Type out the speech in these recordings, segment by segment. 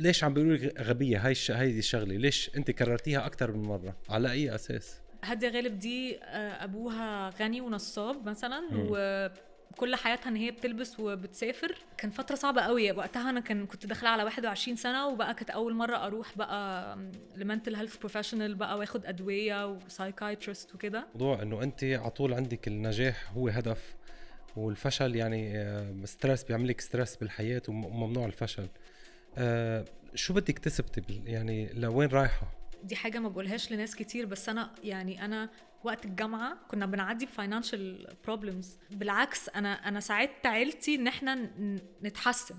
ليش عم بيقولوا لك غبية؟ هاي الش... هاي الشغلة. ليش انت كررتيها أكثر من مرة؟ على أي أساس؟ هادية غالب دي آه، أبوها غني ونصاب مثلا مم. وكل حياتها إن هي بتلبس وبتسافر. كان فترة صعبة قوي وقتها أنا كان كنت داخلة على 21 سنة وبقى كانت أول مرة أروح بقى ل mental health professional بقى وآخد أدوية و psychiatrist وكده. موضوع إنه أنت على طول عندك النجاح هو هدف والفشل يعني آه، stress بيعمل لك stress بالحياة وم- وممنوع الفشل. آه، شو بدك تثبتي يعني لوين رايحة؟ دي حاجة ما بقولهاش لناس كتير بس أنا يعني أنا وقت الجامعة كنا بنعدي ب financial problems بالعكس أنا أنا ساعدت عيلتي إن إحنا نتحسن.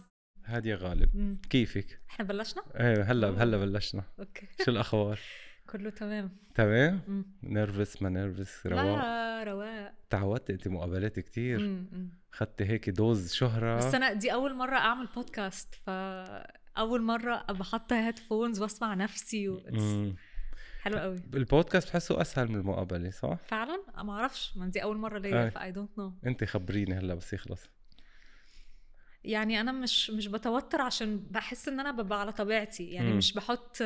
هادية غالب. مم. كيفك؟ إحنا بلشنا؟ إيه هلا هلا بلشنا. okay. شو الأخبار؟ كله تمام. تمام؟ مم. nervous ما nervous رواق لا رواق. تعودت أنت مقابلات كتير. خدت هيك dose شهرة. بس أنا دي أول مرة أعمل بودكاست ف أول مرة ابقى حاطه headphones وأسمع نفسي و... حلو قوي. البودكاست بحسه أسهل من المقابلة صح؟ فعلا؟ ما أعرفش ما دي أول مرة ليا. ف I don't know انت خبريني هلأ بس يخلص. يعني أنا مش مش بتوتر عشان بحس إن أنا ببقى على طبيعتي. يعني مم. مش بحط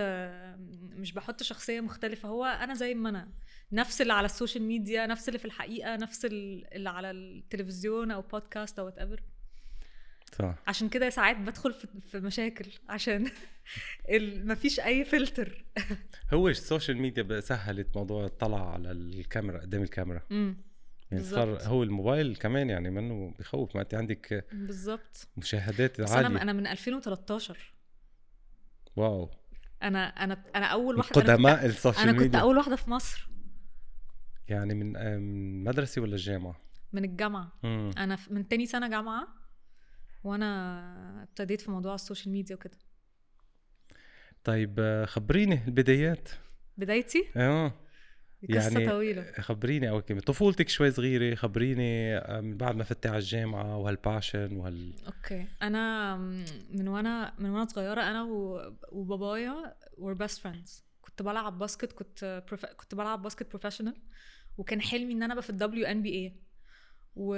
مش بحط شخصية مختلفة. هو أنا زي ما أنا نفس اللي على السوشيال ميديا نفس اللي في الحقيقة نفس اللي على التلفزيون أو بودكاست أو whatever صح. عشان كده ساعات بدخل في مشاكل عشان مفيش أي فلتر هو السوشيال ميديا سهلت موضوع الطلع على الكاميرا قدام الكاميرا. امم يعني صار. هو الموبايل كمان يعني منه بخوف ما انت عندك بالظبط. مشاهدات بس عالية. أنا أنا من 2013 wow. أنا أنا أنا أول واحدة قدماء السوشيال أنا ميديا. كنت أول واحدة في مصر. يعني من آه، من مدرسة ولا الجامعة؟ من الجامعة. مم. أنا من تاني سنة جامعة. وأنا ابتديت في موضوع السوشيال ميديا وكده. طيب آه، خبريني البدايات. بدايتي؟ آه. يعني طويلة. خبريني أول كلمة. طفولتك شوي صغيرة خبريني آه، من بعد ما فتي على الجامعة وهال passion وهال okay. أنا من وأنا من وأنا صغيرة أنا و- وبابايا were best friends. كنت بلعب باسكت كنت prof... كنت بلعب باسكت professional وكان حلمي إن أنا أبقى في ال WNBA و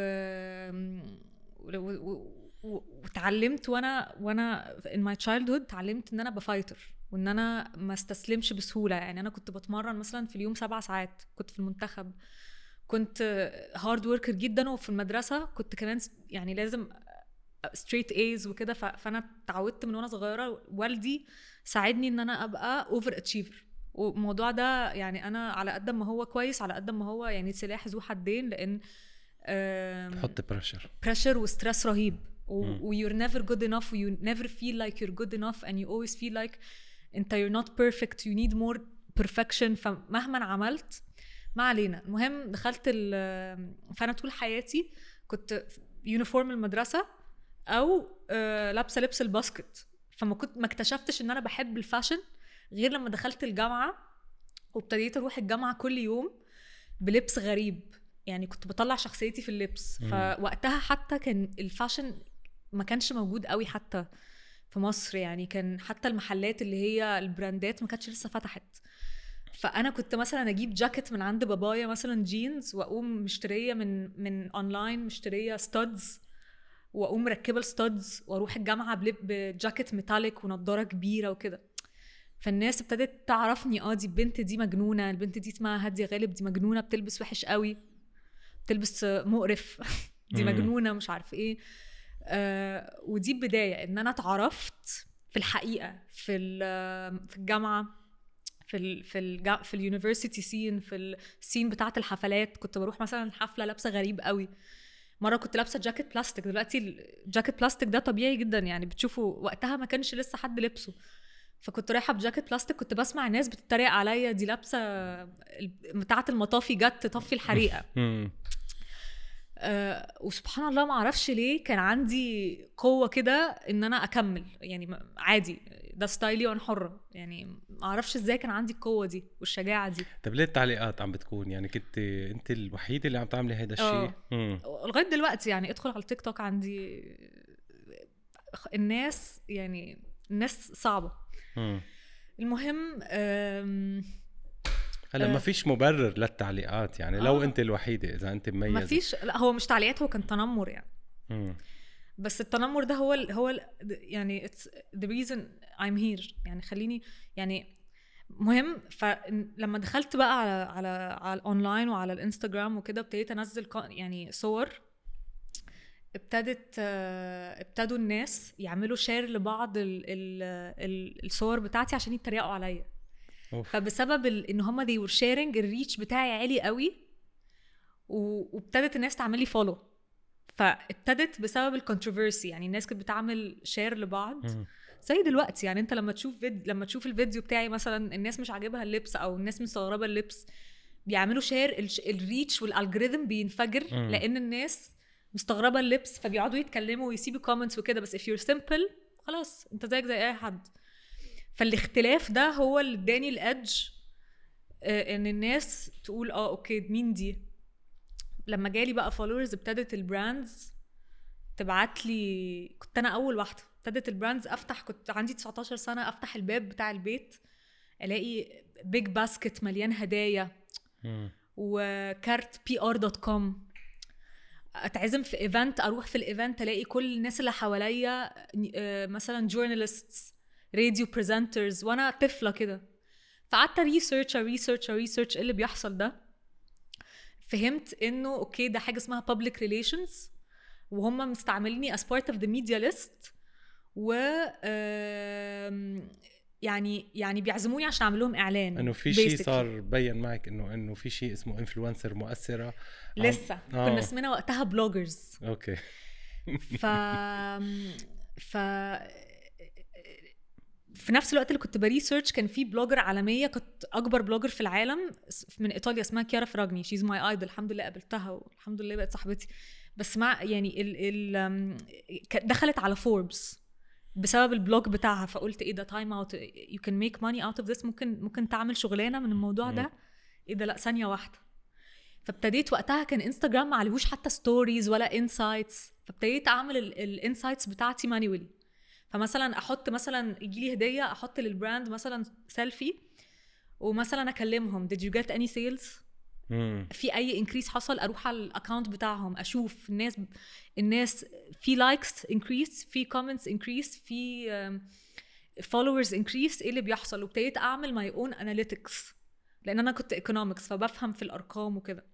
و- و- و- واتعلمت وأنا وأنا in my childhood اتعلمت إن أنا ب fighter وإن أنا ما استسلمش بسهولة. يعني أنا كنت بتمرن مثلا في اليوم سبع ساعات كنت في المنتخب كنت hard worker جدا وفي المدرسة كنت كمان يعني لازم straight A's وكده. فأنا اتعودت من وأنا صغيرة والدي ساعدني إن أنا أبقى over achiever والموضوع ده يعني أنا على قد ما هو كويس على قد ما هو يعني سلاح ذو حدين لأن حط pressure pressure و stress رهيب. مم. و you're never good enough و you never feel like you're good enough and you always feel like انت you're not perfect you need more perfection. فمهما عملت ما علينا. المهم دخلت فانا طول حياتي كنت uniform المدرسة أو آه، لابسة لبس الباسكت. فما كنت ما اكتشفتش إن أنا بحب ال fashion غير لما دخلت الجامعة وابتديت أروح الجامعة كل يوم بلبس غريب. يعني كنت بطلع شخصيتي في اللبس. فوقتها حتى كان ال fashion ما كانش موجود قوي حتى في مصر يعني كان حتى المحلات اللي هي البراندات ما كانتش لسه فتحت. فأنا كنت مثلا أجيب جاكيت من عند بابايا مثلا جينز وأقوم مشترية من من اونلاين مشترية studs وأقوم مركبة ال studs وأروح الجامعة بلب- بجاكيت metallic ونضارة كبيرة وكده. فالناس ابتدت تعرفني آه دي البنت دي مجنونة البنت دي اسمها هادية غالب دي مجنونة بتلبس وحش قوي بتلبس مقرف دي. مجنونة مش عارف إيه. آه ودي البدايه إن أنا اتعرفت في الحقيقة في ال- في الجامعة في ال في ال في ال university scene في ال scene بتاعة الحفلات. كنت بروح مثلا حفلة لابسة غريب قوي. مرة كنت لابسة جاكيت بلاستيك. دلوقتي الجاكيت بلاستيك ده طبيعي جدا يعني بتشوفوا وقتها ما كانش لسه حد لبسه فكنت رايحة بجاكيت بلاستيك كنت بسمع ناس بتتريق عليا دي لابسة بتاعة المطافي جت تطفي الحريقة. آه وسبحان الله ما أعرفش ليه كان عندي قوة كده ان أنا اكمل. يعني عادي ده ستايلي وأنا حره يعني ما أعرفش إزاي كان عندي القوة دي والشجاعة دي. طب ليه التعليقات عم بتكون؟ يعني كنت انت الوحيدة اللي عم تعملي هيدا الشيء؟ آه. لغاية دلوقتي يعني ادخل على التيك توك عندي الناس يعني الناس صعبة. مم. المهم هلا ما آه. فيش مبرر للتعليقات يعني لو آه. انت الوحيدة إذا انت مميزة ما فيش لا هو مش تعليقات هو كان تنمر يعني مم. بس التنمر ده هو ال هو ال يعني it's the reason I'm here يعني خليني يعني مهم فلما دخلت بقى على على على الاونلاين وعلى الانستجرام وكده ابتديت انزل يعني صور ابتدت آه، ابتدوا الناس يعملوا share لبعض ال ال ال الصور بتاعتي عشان يتريقوا عليا أوف. فبسبب ال- إن هم they were sharing ال reach بتاعي عالي قوي و- وابتدت الناس تعمل لي follow فابتدت بسبب ال controversy يعني الناس كانت بتعمل share لبعض. زي دلوقتي يعني انت لما تشوف فيديو لما تشوف الفيديو بتاعي مثلا الناس مش عاجبها اللبس أو الناس مستغربة اللبس بيعملوا share الش- ال reach وال algorithm بينفجر مم. لأن الناس مستغربة اللبس فبيقعدوا يتكلموا ويسيبوا comments وكده بس if you're simple خلاص انت زيك زي أي حد فالاختلاف ده هو اللي اداني ال edge إن الناس تقول آه okay مين دي لما جالي بقى followers ابتدت ال brands تبعت لي كنت أنا أول واحدة ابتدت ال brands أفتح كنت عندي 19 سنة أفتح الباب بتاع البيت ألاقي big basket مليان هدايا. وكارت PR dot com أتعزم في event أروح في ال event ألاقي كل الناس اللي حواليا آه، مثلا journalists radio presenters وأنا طفلة كده. فقعدت research research research إيه اللي بيحصل ده. فهمت إنه okay ده حاجة اسمها public relations. وهم مستعمليني as part of the media list. و يعني يعني بيعزموني عشان أعمل لهم إعلان إنه في شيء. صار بين معك إنه إنه في شيء اسمه influencer مؤثرة لسه. آه. كنا اسمنا وقتها bloggers okay. ف ف في نفس الوقت اللي كنت ب research كان في blogger عالمية كنت أكبر blogger في العالم من إيطاليا اسمها كيارا فراجني she's my idol الحمد لله قابلتها والحمد لله بقت صاحبتي. بس مع يعني ال ال دخلت على فوربس بسبب ال blog بتاعها. فقلت إيه ده time out you can make money out of this ممكن ممكن تعمل شغلانة من الموضوع ده. إيه ده؟ لأ ثانية واحدة. فابتديت وقتها كان انستجرام ما عليهوش حتى stories ولا insights فابتديت أعمل ال insights بتاعتي manually فمثلا أحط مثلا يجي لي هدية أحط لل brand مثلا سيلفي ومثلا أكلمهم did you get any sales? مم. في أي increase حصل أروح على ال account بتاعهم أشوف الناس الناس في likes increase في comments increase في followers increase إيه اللي بيحصل؟ وابتديت أعمل my own analytics لأن أنا كنت economics فبفهم في الأرقام وكده.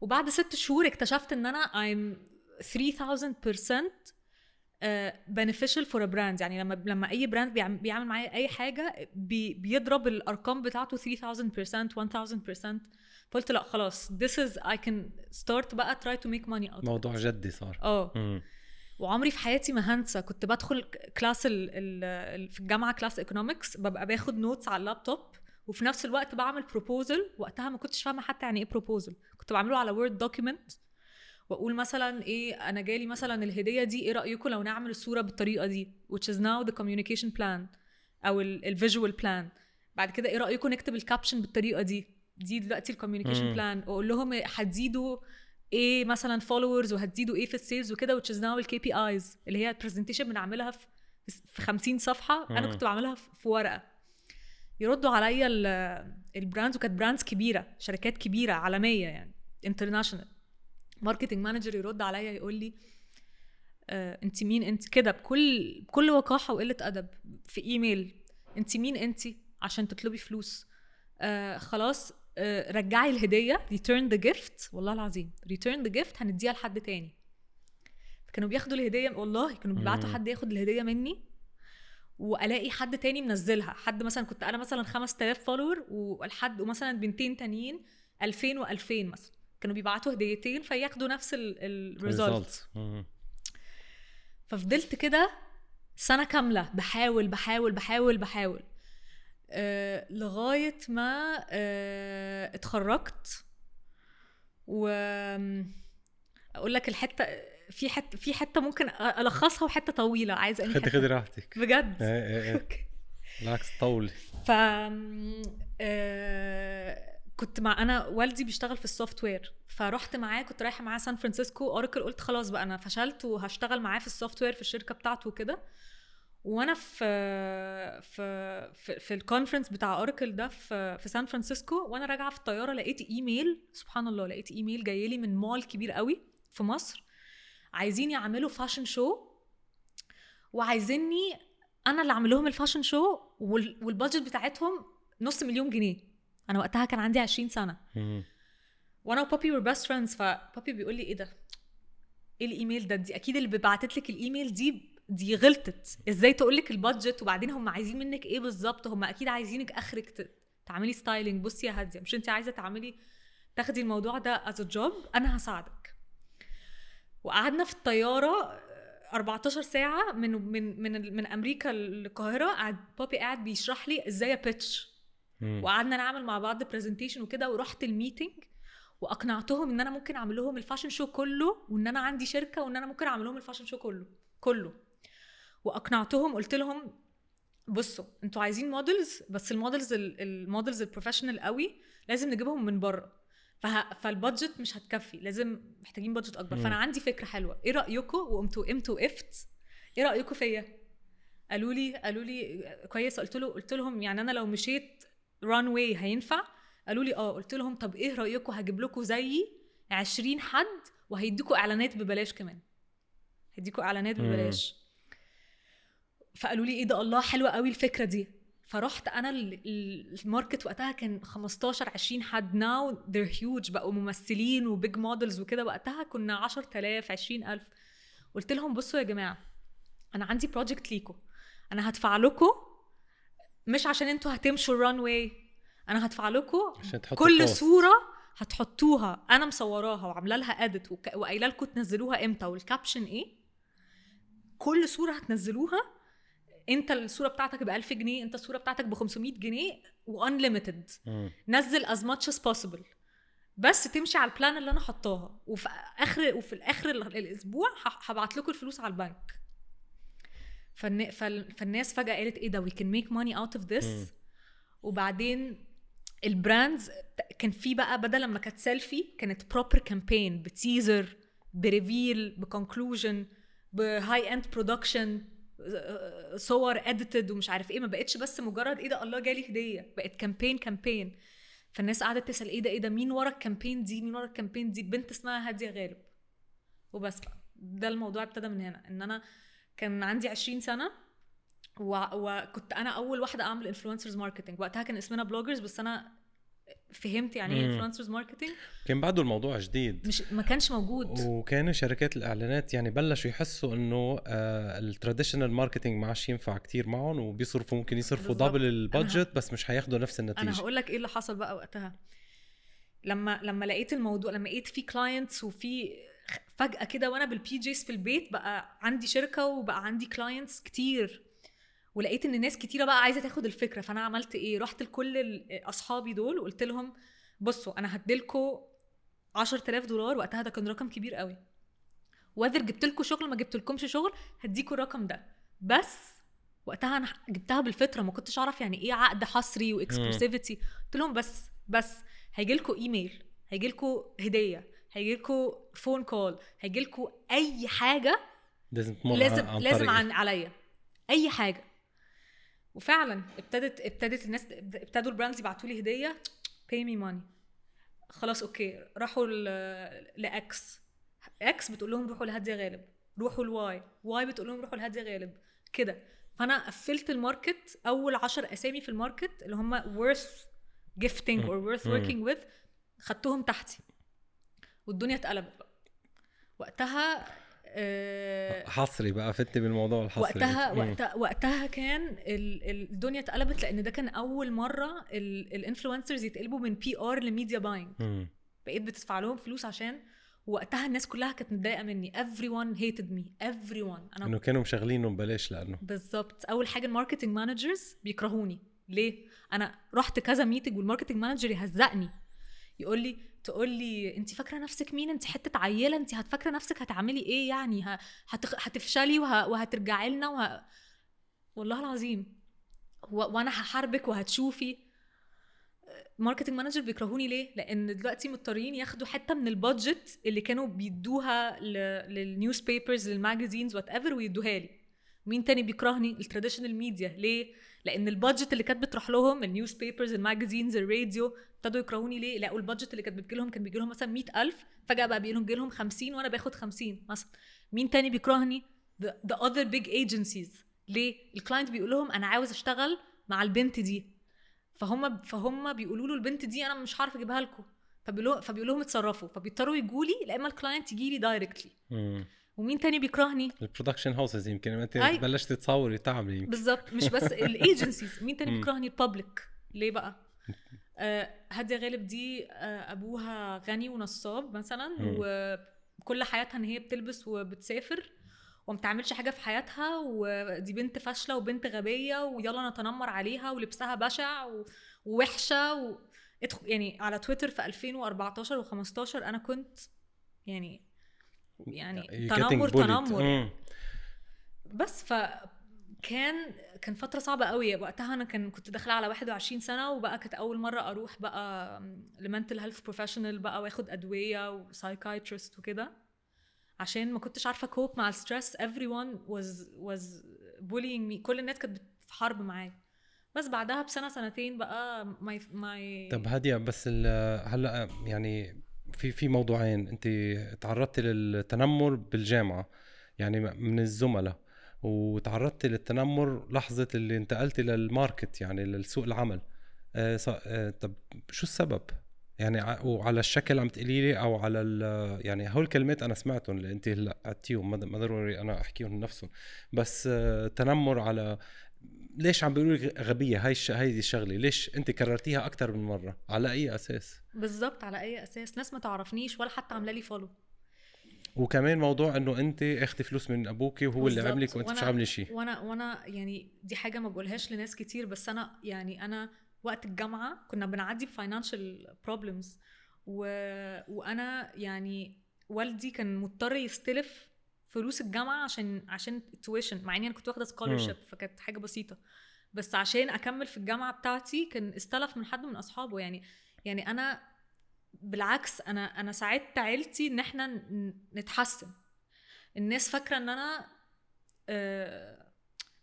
وبعد ست شهور اكتشفت إن أنا I'm 3000% beneficial for a brand. يعني لما لما أي brand بيعمل, بيعمل معايا أي حاجة بي بيضرب الأرقام بتاعته 3000% 1000% فقلت لأ خلاص this is I can start بقى try to make money out موضوع. جدي صار. آه. وعمري في حياتي ما هنسى كنت بدخل class ال ال في الجامعة class economics ببقى باخد notes على اللابتوب وفي نفس الوقت بعمل proposal وقتها ما كنتش فاهمة حتى يعني إيه proposal كنت بعمله على Word document وأقول مثلا إيه أنا جالي مثلا الهدية دي إيه رأيكم لو نعمل الصورة بالطريقة دي؟ Which is now the communication plan أو ال visual plan بعد كده إيه رأيكم نكتب ال caption بالطريقة دي؟ دي دلوقتي ال communication. plan وأقول لهم هتزيدوا إيه مثلا followers وهتزيدوا إيه في ال sales وكده which is now ال KPIs اللي هي ال presentation بنعملها في في 50 صفحة. أنا مم. كنت بعملها في ورقة. يردوا عليا ال brands وكانت brands كبيرة شركات كبيرة عالمية يعني international marketing manager يرد عليا يقول لي آه، انت مين؟ انت كده بكل بكل وقاحة وقلة أدب في إيميل. انت مين انت؟ عشان تطلبي فلوس. آه خلاص آه رجعي الهدية. Return the gift. والله العظيم return the gift هنديها لحد تاني. كانوا بياخدوا الهدية والله كانوا بيبعتوا. حد ياخد الهدية مني والاقي حد تاني منزلها. حد مثلا كنت أنا مثلا 5000 follower والحد ومثلا بنتين تانيين 2000 و2000 مثلا. كانوا بيبعتوا هديتين فياخدوا نفس ال result. ففضلت كده سنة كاملة بحاول بحاول بحاول بحاول. أه لغاية ما أه اتخرجت و أقول لك الحتة في حتة في حتة ممكن ألخصها وحتة طويلة عايزه انهي خدي. خدي راحتك. بجد؟ إيه إيه إيه. okay. بالعكس طولي. ف آه، كنت مع أنا والدي بيشتغل في ال software فرحت معاه كنت رايحة معاه سان فرانسيسكو Oracle قلت خلاص بقى أنا فشلت وهشتغل معاه في ال software في الشركة بتاعته وكده. وأنا في في في, في ال conference بتاع Oracle ده في في سان فرانسيسكو وأنا راجعة في الطيارة لقيت إيميل سبحان الله لقيت إيميل جاي لي من مول كبير قوي في مصر. عايزين يعملوا fashion show وعايزيني أنا اللي أعمل لهم ال fashion show وال- وال budget بتاعتهم نص مليون جنيه. أنا وقتها كان عندي 20 سنة. وأنا وبابي we're best friends فبابي بيقول لي إيه ده؟ إيه الإيميل ده؟ دي أكيد اللي بعتت لك الإيميل دي دي غلطت. إزاي تقول لك ال budget وبعدين هم عايزين منك إيه بالظبط؟ هم أكيد عايزينك آخرك تعملي styling بصي يا هادية مش انت عايزة تعملي تاخدي الموضوع ده as a job أنا هساعدك. وقعدنا في الطيارة 14 ساعة من من من من أمريكا للقاهرة قعد بابي قاعد بيشرح لي إزاي أ pitch مم. وقعدنا نعمل مع بعض presentation وكده ورحت ال meeting وأقنعتهم إن أنا ممكن أعمل لهم ال fashion show كله وإن أنا عندي شركة وإن أنا ممكن أعمل لهم ال fashion show كله كله. وأقنعتهم قلت لهم بصوا أنتوا عايزين models بس ال models ال- ال models ال professional قوي لازم نجيبهم من بره. فه... فال budget مش هتكفي لازم محتاجين budget أكبر. مم. فأنا عندي فكرة حلوة. إيه رايكم وقمتوا قمتوا وقفت. إيه رايكم فيا؟ قالوا لي قالوا لي كويس. قلت له قلت لهم يعني أنا لو مشيت runway هينفع؟ قالوا لي آه. قلت لهم طب إيه رايكم هجيب لكم زيي 20 حد وهيديكوا إعلانات ببلاش كمان. هيديكوا إعلانات. ببلاش. فقالوا لي إيه ده الله حلوة قوي الفكرة دي. فرحت أنا ال- ال- ال market وقتها كان 15 20 حد. now they're huge بقوا ممثلين و big models وكده. وقتها كنا 10000 20000 قلت لهم بصوا يا جماعة أنا عندي project ليكم أنا هدفع لكم مش عشان أنتوا هتمشوا ال runway أنا هدفع لكم كل ال post. صورة هتحطوها. أنا مصوراها وعاملة لها edit وقايلة لكم تنزلوها إمتى وال caption إيه. كل صورة هتنزلوها. أنت الصورة بتاعتك ب 1000 جنيه أنت الصورة بتاعتك ب 500 جنيه و unlimited. نزل as much as possible. بس تمشي على ال plan اللي أنا حطاها. وفي اخر وفي الآخر ال- الأسبوع هبعت لكم الفلوس على البنك فالن... فال... فالناس فجأة قالت إيه ده we can make money out of this. مم. وبعدين ال brands كان في بقى بدل لما كانت سيلفي كانت بروبر كامبين بتيزر بريفيل بكونكلوجن بهاي اند برودكشن صور edited ومش عارف إيه ما بقتش بس مجرد إيه ده الله جالي هدية بقت campaign campaign فالناس قعدت تسأل إيه ده إيه ده مين ورا ال campaign دي مين ورا ال campaign دي؟ بنت اسمها هادية غالب. وبس بقى. ده الموضوع ابتدى من هنا إن أنا كان عندي 20 سنة و... وكنت أنا أول واحدة أعمل influencers marketing وقتها كان اسمنا bloggers بس أنا فهمت يعني إيه. انفلونسرز ماركتنج كان بعده الموضوع جديد. مش ما كانش موجود. وكانوا شركات الإعلانات يعني بلشوا يحسوا إنه آه ال traditional marketing ما عادش ينفع كتير معهم وبيصرفوا ممكن يصرفوا. double ال budget بس مش هياخدوا نفس أنا النتيجة. هقول لك إيه اللي حصل بقى وقتها. لما لما لقيت الموضوع لما لقيت في clients وفي فجأة كده وأنا بال PJs في البيت بقى عندي شركة وبقى عندي clients كتير. ولقيت إن ناس كتيرة بقى عايزة تاخد الفكرة. فأنا عملت إيه؟ رحت لكل أصحابي دول وقلت لهم بصوا أنا هديلكوا 10000 دولار. وقتها ده كان رقم كبير قوي. whether جبت لكم شغل ما جبت لكمش شغل هديكوا الرقم ده. بس وقتها أنا جبتها بالفطرة ما كنتش أعرف يعني إيه عقد حصري و exclusivity قلت لهم بس بس هيجي لكم ايميل هيجي لكم هدية. هيجي لكم phone call هيجي لكم أي حاجة لازم تمر لازم عن لازم. عن عليا. أي حاجة. وفعلا ابتدت ابتدت الناس ابتدوا ال brands يبعتوا لي هدية pay me money. خلاص okay. راحوا ل X. X بتقول لهم روحوا لهاديه غالب. روحوا ل Y. Y بتقول لهم روحوا لهاديه غالب. كده. فأنا قفلت ال market أول عشر أسامي في ال market اللي هم worth gifting or worth working with خدتهم تحتي. والدنيا اتقلبت بقى. وقتها آه، حصري بقى فتني بالموضوع الحصري. وقتها. وقتها وقتها كان ال- ال- الدنيا اتقلبت لأن ده كان أول مرة ال influencers يتقلبوا من PR ل media buying. بقيت بتدفع لهم فلوس عشان وقتها الناس كلها كانت متضايقة مني. Everyone hated me. Everyone. أنا إنه كانوا مشغلينه ببلاش لأنه. بالظبط. أول حاجة ال marketing managers بيكرهوني. ليه؟ أنا رحت كذا meeting وال marketing manager يهزقني. يقول لي تقول لي أنت فاكرة نفسك مين؟ أنت حتة عيلة أنت هتفاكرة نفسك هتعملي إيه يعني؟ هتخ... هتفشلي وه... وهترجعي لنا وه... والله العظيم. و... وأنا هحاربك وهتشوفي. marketing manager بيكرهوني ليه؟ لأن دلوقتي مضطرين ياخدوا حتة من ال budget اللي كانوا بيدوها ل... لل newspapers لل magazines whatever ويدوها لي. مين تاني بيكرهني؟ ال traditional media ليه؟ لأن ال budget اللي كانت بتروح لهم ال newspapers ال magazines الراديو ابتدوا يكرهوني. ليه؟ لقوا ال budget اللي كانت بتجي لهم كان بيجي لهم مثلا 100000 فجأة بقى بيجي لهم جي لهم 50 وأنا باخد 50 مثلا. مين تاني بيكرهني؟ the other big agencies. ليه؟ ال client بيقول لهم أنا عاوز أشتغل مع البنت دي. فهم فهم بيقولوا له البنت دي أنا مش عارف أجيبها لكم. فبيقول لهم اتصرفوا. فبيضطروا يجوا لي لا اما ال client يجي لي directly. ومين تاني بيكرهني ال production houses يمكن أنت أي. بلشتي تصوري تعملي بالظبط مش بس ال agencies مين تاني. بيكرهني ال public ليه بقى آه هادية غالب دي آه أبوها غني ونصاب مثلا. وكل حياتها إن هي بتلبس وبتسافر وما بتعملش حاجة في حياتها ودي بنت فاشلة وبنت غبية ويلا نتنمر عليها ولبسها بشع و- ووحشة و... يعني على تويتر في 2014 و15 أنا كنت يعني يعني تنمر. تنمر. بس ف كان كان فترة صعبة قوي. وقتها أنا كان كنت داخلة على 21 سنة وبقى كانت أول مرة أروح بقى ل mental health professional بقى وآخد أدوية و psychiatrist وكده. عشان ما كنتش عارفة cope مع ال stress everyone was was bullying me. كل الناس كانت في حرب معايا. بس بعدها بسنة سنتين بقى my my طب هادية بس ال- هلا يعني في في موضوعين. انت تعرضتي للتنمر بالجامعة يعني من الزملاء وتعرضتي للتنمر لحظة اللي انتقلتي للماركت يعني للسوق العمل. آه آه طب شو السبب؟ يعني وعلى الشكل عم تقولي لي أو على يعني هول الكلمات أنا سمعتهم اللي أنت هلأ قعدتيهم. ما ما ضروري أنا أحكيهم نفسهم بس آه تنمر على ليش عم بيقولوا لي غبية؟ هاي الش... هاي الشغله ليش انت كررتيها أكثر من مرة؟ على أي أساس؟ بالظبط على أي أساس؟ ناس ما تعرفنيش ولا حتى عاملة لي follow وكمان موضوع إنه انت اخذتي فلوس من ابوكي وهو اللي. عملك وانت مش عاملة شيء وأنا وأنا يعني دي حاجة ما بقولهاش لناس كتير بس أنا يعني أنا وقت الجامعة كنا بنعدي ب financial problems و... وأنا يعني والدي كان مضطر يستلف فلوس الجامعة عشان عشان ال tuition مع إني أنا كنت واخدة scholarship فكانت حاجة بسيطة. بس عشان أكمل في الجامعة بتاعتي كان استلف من حد من أصحابه. يعني يعني أنا بالعكس أنا أنا ساعدت عيلتي إن إحنا نتحسن. الناس فاكرة إن أنا uh,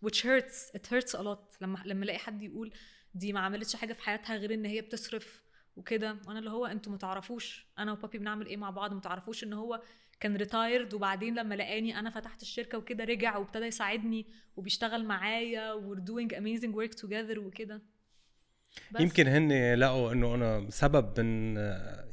which hurts it hurts a lot. لما لما ألاقي حد يقول دي ما عملتش حاجة في حياتها غير إن هي بتصرف وكده. وأنا اللي هو أنتوا ما تعرفوش. أنا وبابي بنعمل إيه مع بعض؟ ما تعرفوش إن هو كان ريتايرد وبعدين لما لقاني أنا فتحت الشركة وكده رجع وابتدى يساعدني وبيشتغل معايا we're doing amazing work together وكده. يمكن هن لقوا إنه أنا سبب من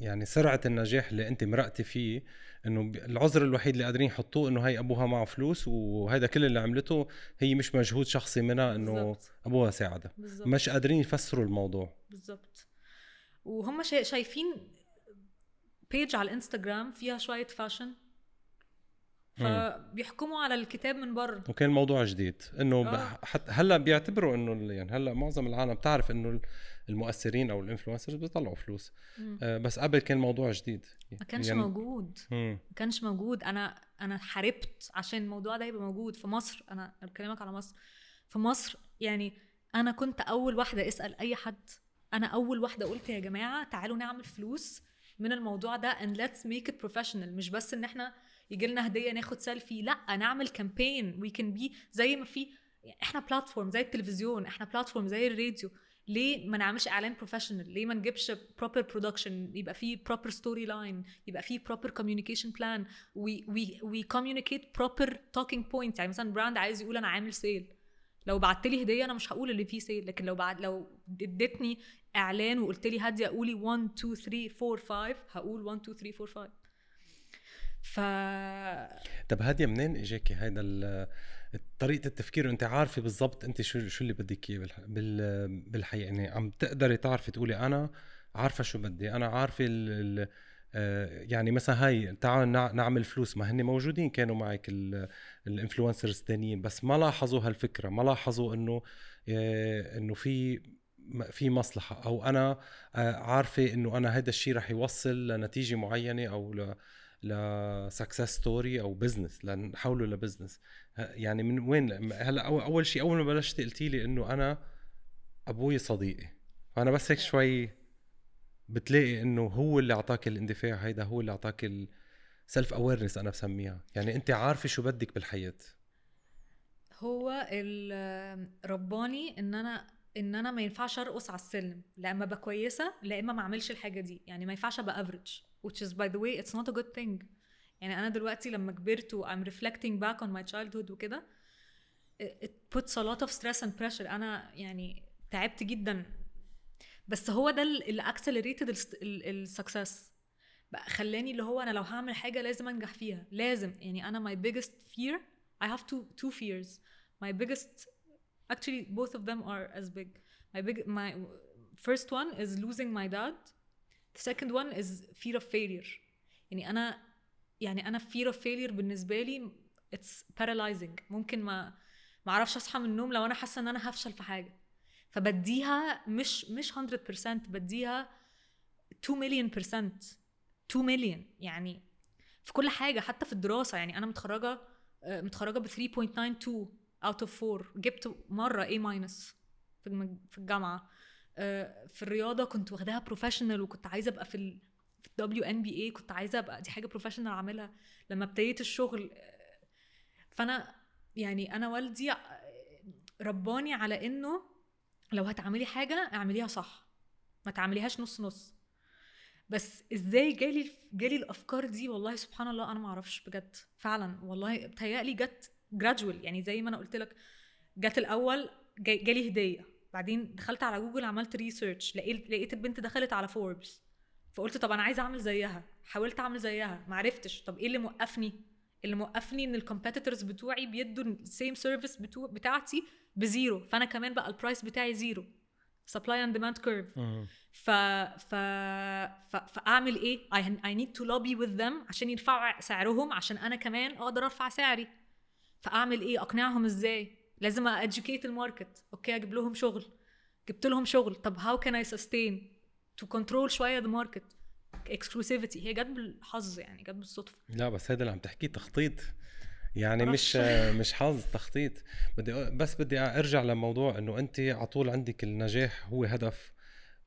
يعني سرعة النجاح اللي أنت مرقتي فيه إنه العذر الوحيد اللي قادرين يحطوه إنه هي أبوها معه فلوس وهذا كل اللي عملته هي مش مجهود شخصي منها إنه أبوها ساعدها. مش قادرين يفسروا الموضوع. بالظبط وهم شا- شايفين page على الانستغرام فيها شوية fashion فبيحكموا على الكتاب من بره. وكان موضوع جديد. إنه آه. حتى هلأ بيعتبروا إنه يعني هلأ معظم العالم بتعرف إنه المؤثرين أو ال influencers بيطلعوا فلوس. مم. آه، بس قبل كان موضوع جديد. ما كانش يعني- موجود. مم. ما كانش موجود. أنا أنا حاربت عشان الموضوع ده يبقى موجود في مصر. أنا بكلمك على مصر. في مصر يعني أنا كنت أول واحدة أسأل أي حد. أنا أول واحدة قلت يا جماعة تعالوا نعمل فلوس من الموضوع ده and let's make it professional. مش بس إن إحنا يجي لنا هدية ناخد سيلفي لأ نعمل campaign we can be زي ما في إحنا platform زي التلفزيون إحنا platform زي الراديو. ليه ما نعملش إعلان professional ليه ما نجيبش proper production يبقى فيه proper storyline يبقى فيه proper communication plan we we communicate proper talking point يعني مثلا brand عايز يقول أنا عامل sale لو بعت لي هدية أنا مش هقول اللي فيه sale لكن لو بعت لو اديتني إعلان وقلت لي هادية قولي 1 2 3 4 5 هقول 1 2 3 4 5 ف طب هادية منين إجاكي؟ هيدا طريقة التفكير وأنت عارفة بالضبط أنت شو شو اللي بدك إياه بالح- بال- بالحقيقة يعني عم تقدري تعرفي تقولي أنا عارفة شو بدي أنا عارفة ال آه، يعني مثلا هاي تعال نع- نعمل فلوس. ما هن موجودين كانوا معك ال influencers الثانيين بس ما لاحظوا هالفكرة. ما لاحظوا إنه آه، إنه في في مصلحة أو أنا آه، عارفة إنه أنا هذا الشيء رح يوصل لنتيجة معينة أو ل ل success story أو business لنحوله ل business يعني من وين هلأ أول شيء أول ما بلشتي قلتي لي إنه أنا أبوي صديقي فأنا بس هيك شوي بتلاقي إنه هو اللي أعطاك الاندفاع هيدا هو اللي أعطاك ال self-awareness أنا بسميها. يعني أنت عارفة شو بدك بالحياة. هو رباني إن أنا إن أنا ما ينفعش أرقص على السلم لا أما أبقى كويسة لا إما ما أعملش الحاجة دي. يعني ما ينفعش أبقى average which is by the way it's not a good thing. يعني أنا دلوقتي لما كبرت و I'm reflecting back on my childhood وكده it puts a lot of stress and pressure. أنا يعني تعبت جدا. بس هو ده اللي accelerated السكسس بقى خلاني اللي هو أنا لو هعمل حاجة لازم أنجح فيها. لازم. يعني أنا my biggest fear I have two two fears. my biggest actually both of them are as big. My big my first one is losing my dad. The second one is fear of failure. يعني أنا يعني أنا fear of failure بالنسبة لي it's paralyzing. ممكن ما ما أعرفش أصحى من النوم لو أنا حاسة إن أنا هفشل في حاجة. فبديها مش مش 100% بديها 2 مليون percent 2 مليون يعني في كل حاجة حتى في الدراسة. يعني أنا متخرجة آه، متخرجة ب 3.92 out of 4 جبت مرة A minus في الجامعة. آه، في الرياضة كنت واخداها professional وكنت عايزة أبقى في ال في ال WNBA كنت عايزة أبقى دي حاجة professional أعملها. لما ابتديت الشغل آه، فأنا يعني أنا والدي رباني على إنه لو هتعملي حاجة اعمليها صح. ما تعمليهاش نص نص. بس إزاي جالي جالي الأفكار دي؟ والله سبحان الله أنا ما أعرفش بجد. فعلا والله بتهيألي جت gradual يعني زي ما أنا قلت لك جت الأول جالي هدية. بعدين دخلت على جوجل عملت research لقيت لقيت البنت دخلت على فوربس فقلت طب أنا عايزة أعمل زيها. حاولت أعمل زيها. ما عرفتش. طب إيه اللي موقفني؟ اللي موقفني إن ال competitors بتوعي بيدوا ال same service بتاعتي بزيرو. فأنا كمان بقى ال price بتاعي زيرو. supply and demand curve ف ف فأعمل إيه؟ I, I need to lobby with them عشان يرفعوا سعرهم عشان أنا كمان أقدر أرفع سعري. فأعمل إيه؟ أقنعهم إزاي؟ لازم educate ال market. أوكي أجيب لهم شغل. جبت لهم شغل. طب how can I sustain to control شوية the market exclusivity. هي جت بالحظ يعني جت بالصدفة. لا بس هذا اللي عم تحكيه تخطيط. يعني مش مش حظ تخطيط. بدي بس بدي أرجع لموضوع إنه أنت على طول عندك النجاح هو هدف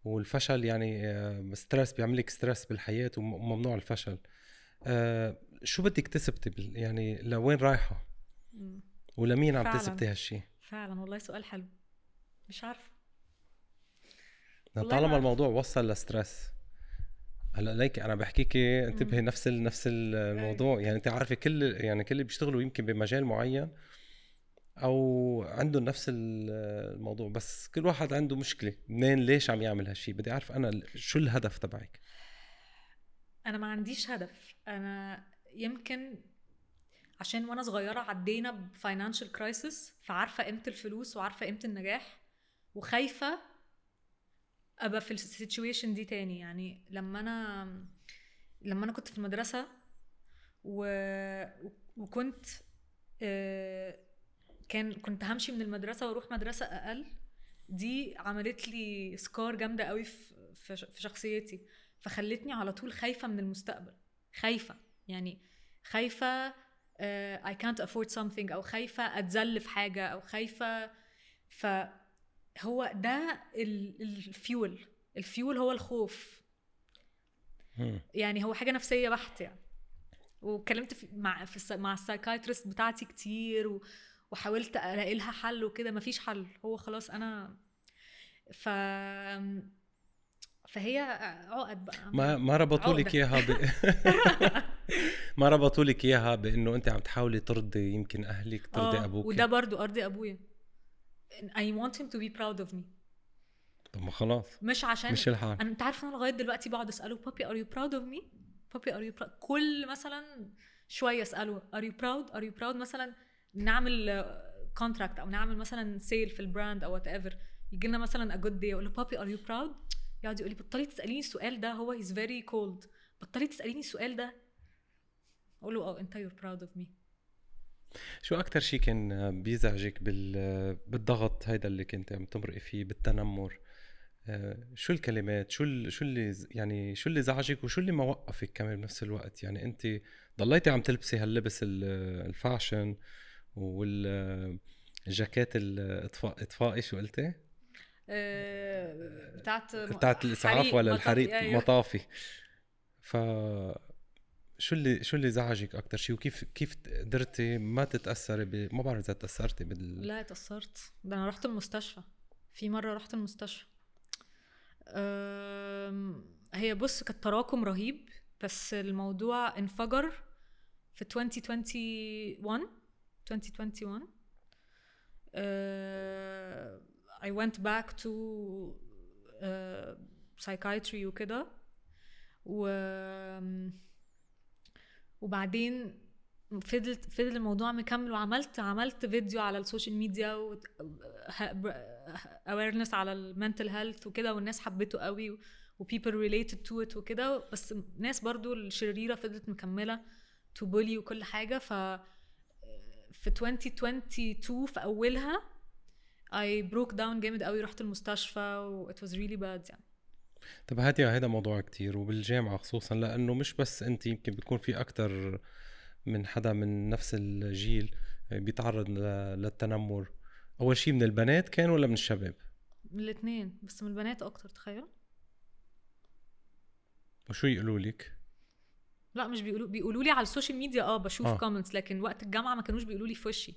والفشل يعني stress بيعمل لك stress بالحياة وممنوع الفشل. آه، شو بدك تثبتي يعني لوين رايحة؟ ولمين عم تثبتي هالشيء فعلا والله سؤال حلو. مش عارفه طالما الموضوع وصل لستريس. هلا ليك أنا بحكيكي انتبهي نفس نفس الموضوع. يعني انت عارفة كل يعني كل اللي بيشتغلوا يمكن بمجال معين أو عندهم نفس الموضوع بس كل واحد عنده مشكلة. منين ليش عم يعمل هالشيء بدي أعرف أنا شو الهدف تبعك؟ أنا ما عنديش هدف. أنا يمكن عشان وأنا صغيرة عدينا ب financial crisis فعارفة قيمة الفلوس وعارفة قيمة النجاح وخايفة أبقى في ال situation دي تاني. يعني لما أنا لما أنا كنت في المدرسة و... وكنت آه، كان كنت همشي من المدرسة وأروح مدرسة أقل دي عملت لي scar جامدة قوي في في شخصيتي. فخلتني على طول خايفة من المستقبل خايفة. يعني خايفة اي كانت افورد something أو خايفة اتذل في حاجة أو خايفة. ف هو ده الفيول. الفيول هو الخوف. يعني هو حاجة نفسية بحت يعني واتكلمت مع في مع ال psychiatrist بتاعتي كتير و... وحاولت ألاقي لها حل وكده مفيش حل. هو خلاص أنا ف فهي عقد بقى. ما ما ربطوا لك اياها. ما ربطوا لك إياها بإنه أنت عم تحاولي ترضي يمكن أهلك ترضي آه أبوك؟ وده برضو أرضي أبويا. I want him to be proud of me. طب ما خلاص. مش عشان مش الحال. أنا أنت عارف أنا لغاية دلوقتي بقعد أسأله بابي are you proud of me بابي are you كل مثلا شوية أسأله are you proud are you proud مثلا نعمل contract أو نعمل مثلا sale في ال brand أو whatever يجي لنا مثلا a good day أقول له بابي are you proud يقعد يقول لي بطلي تسأليني السؤال ده؟ هو he's very cold بطلي تسأليني السؤال ده؟ أقول له آه أنت you're proud of me شو أكتر شيء كان بيزعجك بالضغط هيدا اللي كنت عم تمرقي فيه بالتنمر؟ آه، شو الكلمات؟ شو شو اللي يعني شو اللي زعجك وشو اللي ما وقفك كمان بنفس الوقت؟ يعني أنت ضليتي عم تلبسي هاللبس الفاشن والجاكيت الاطفاء إطفائي شو قلتي؟ آه، بتاعت بتاعت الإسعاف ولا الحريق؟ أيوه. مطافي. ف شو اللي شو اللي زعجك أكثر شيء وكيف كيف قدرتي ما تتأثري ب... ما بعرف إذا تأثرتي بال لا تأثرت. ده أنا رحت المستشفى. في مرة رحت المستشفى. أم... هي بص كانت تراكم رهيب بس الموضوع انفجر في 2021 2021 uh, I went back to uh, psychiatry وكده. و وبعدين فضلت فضل الموضوع مكمل وعملت عملت فيديو على ال social media و awareness على المنتل هيلث وكده والناس حبته قوي و people related to it وكده. بس ناس برضو الشريرة فضلت مكملة to bully وكل حاجة. ف في 2022 في أولها I broke down جامد قوي رحت المستشفى و it was really bad يعني. طب هادي هذا موضوع كتير وبالجامعة خصوصا لأنه مش بس أنت يمكن بيكون في أكتر من حدا من نفس الجيل بيتعرض للتنمر أول شيء من البنات كان ولا من الشباب؟ من الاثنين بس من البنات أكتر تخيل وشو يقولوا لك؟ لا مش بيقولوا بيقولوا لي على ال social media آه بشوف آه. comments لكن وقت الجامعة ما كانوش بيقولوا لي في وشي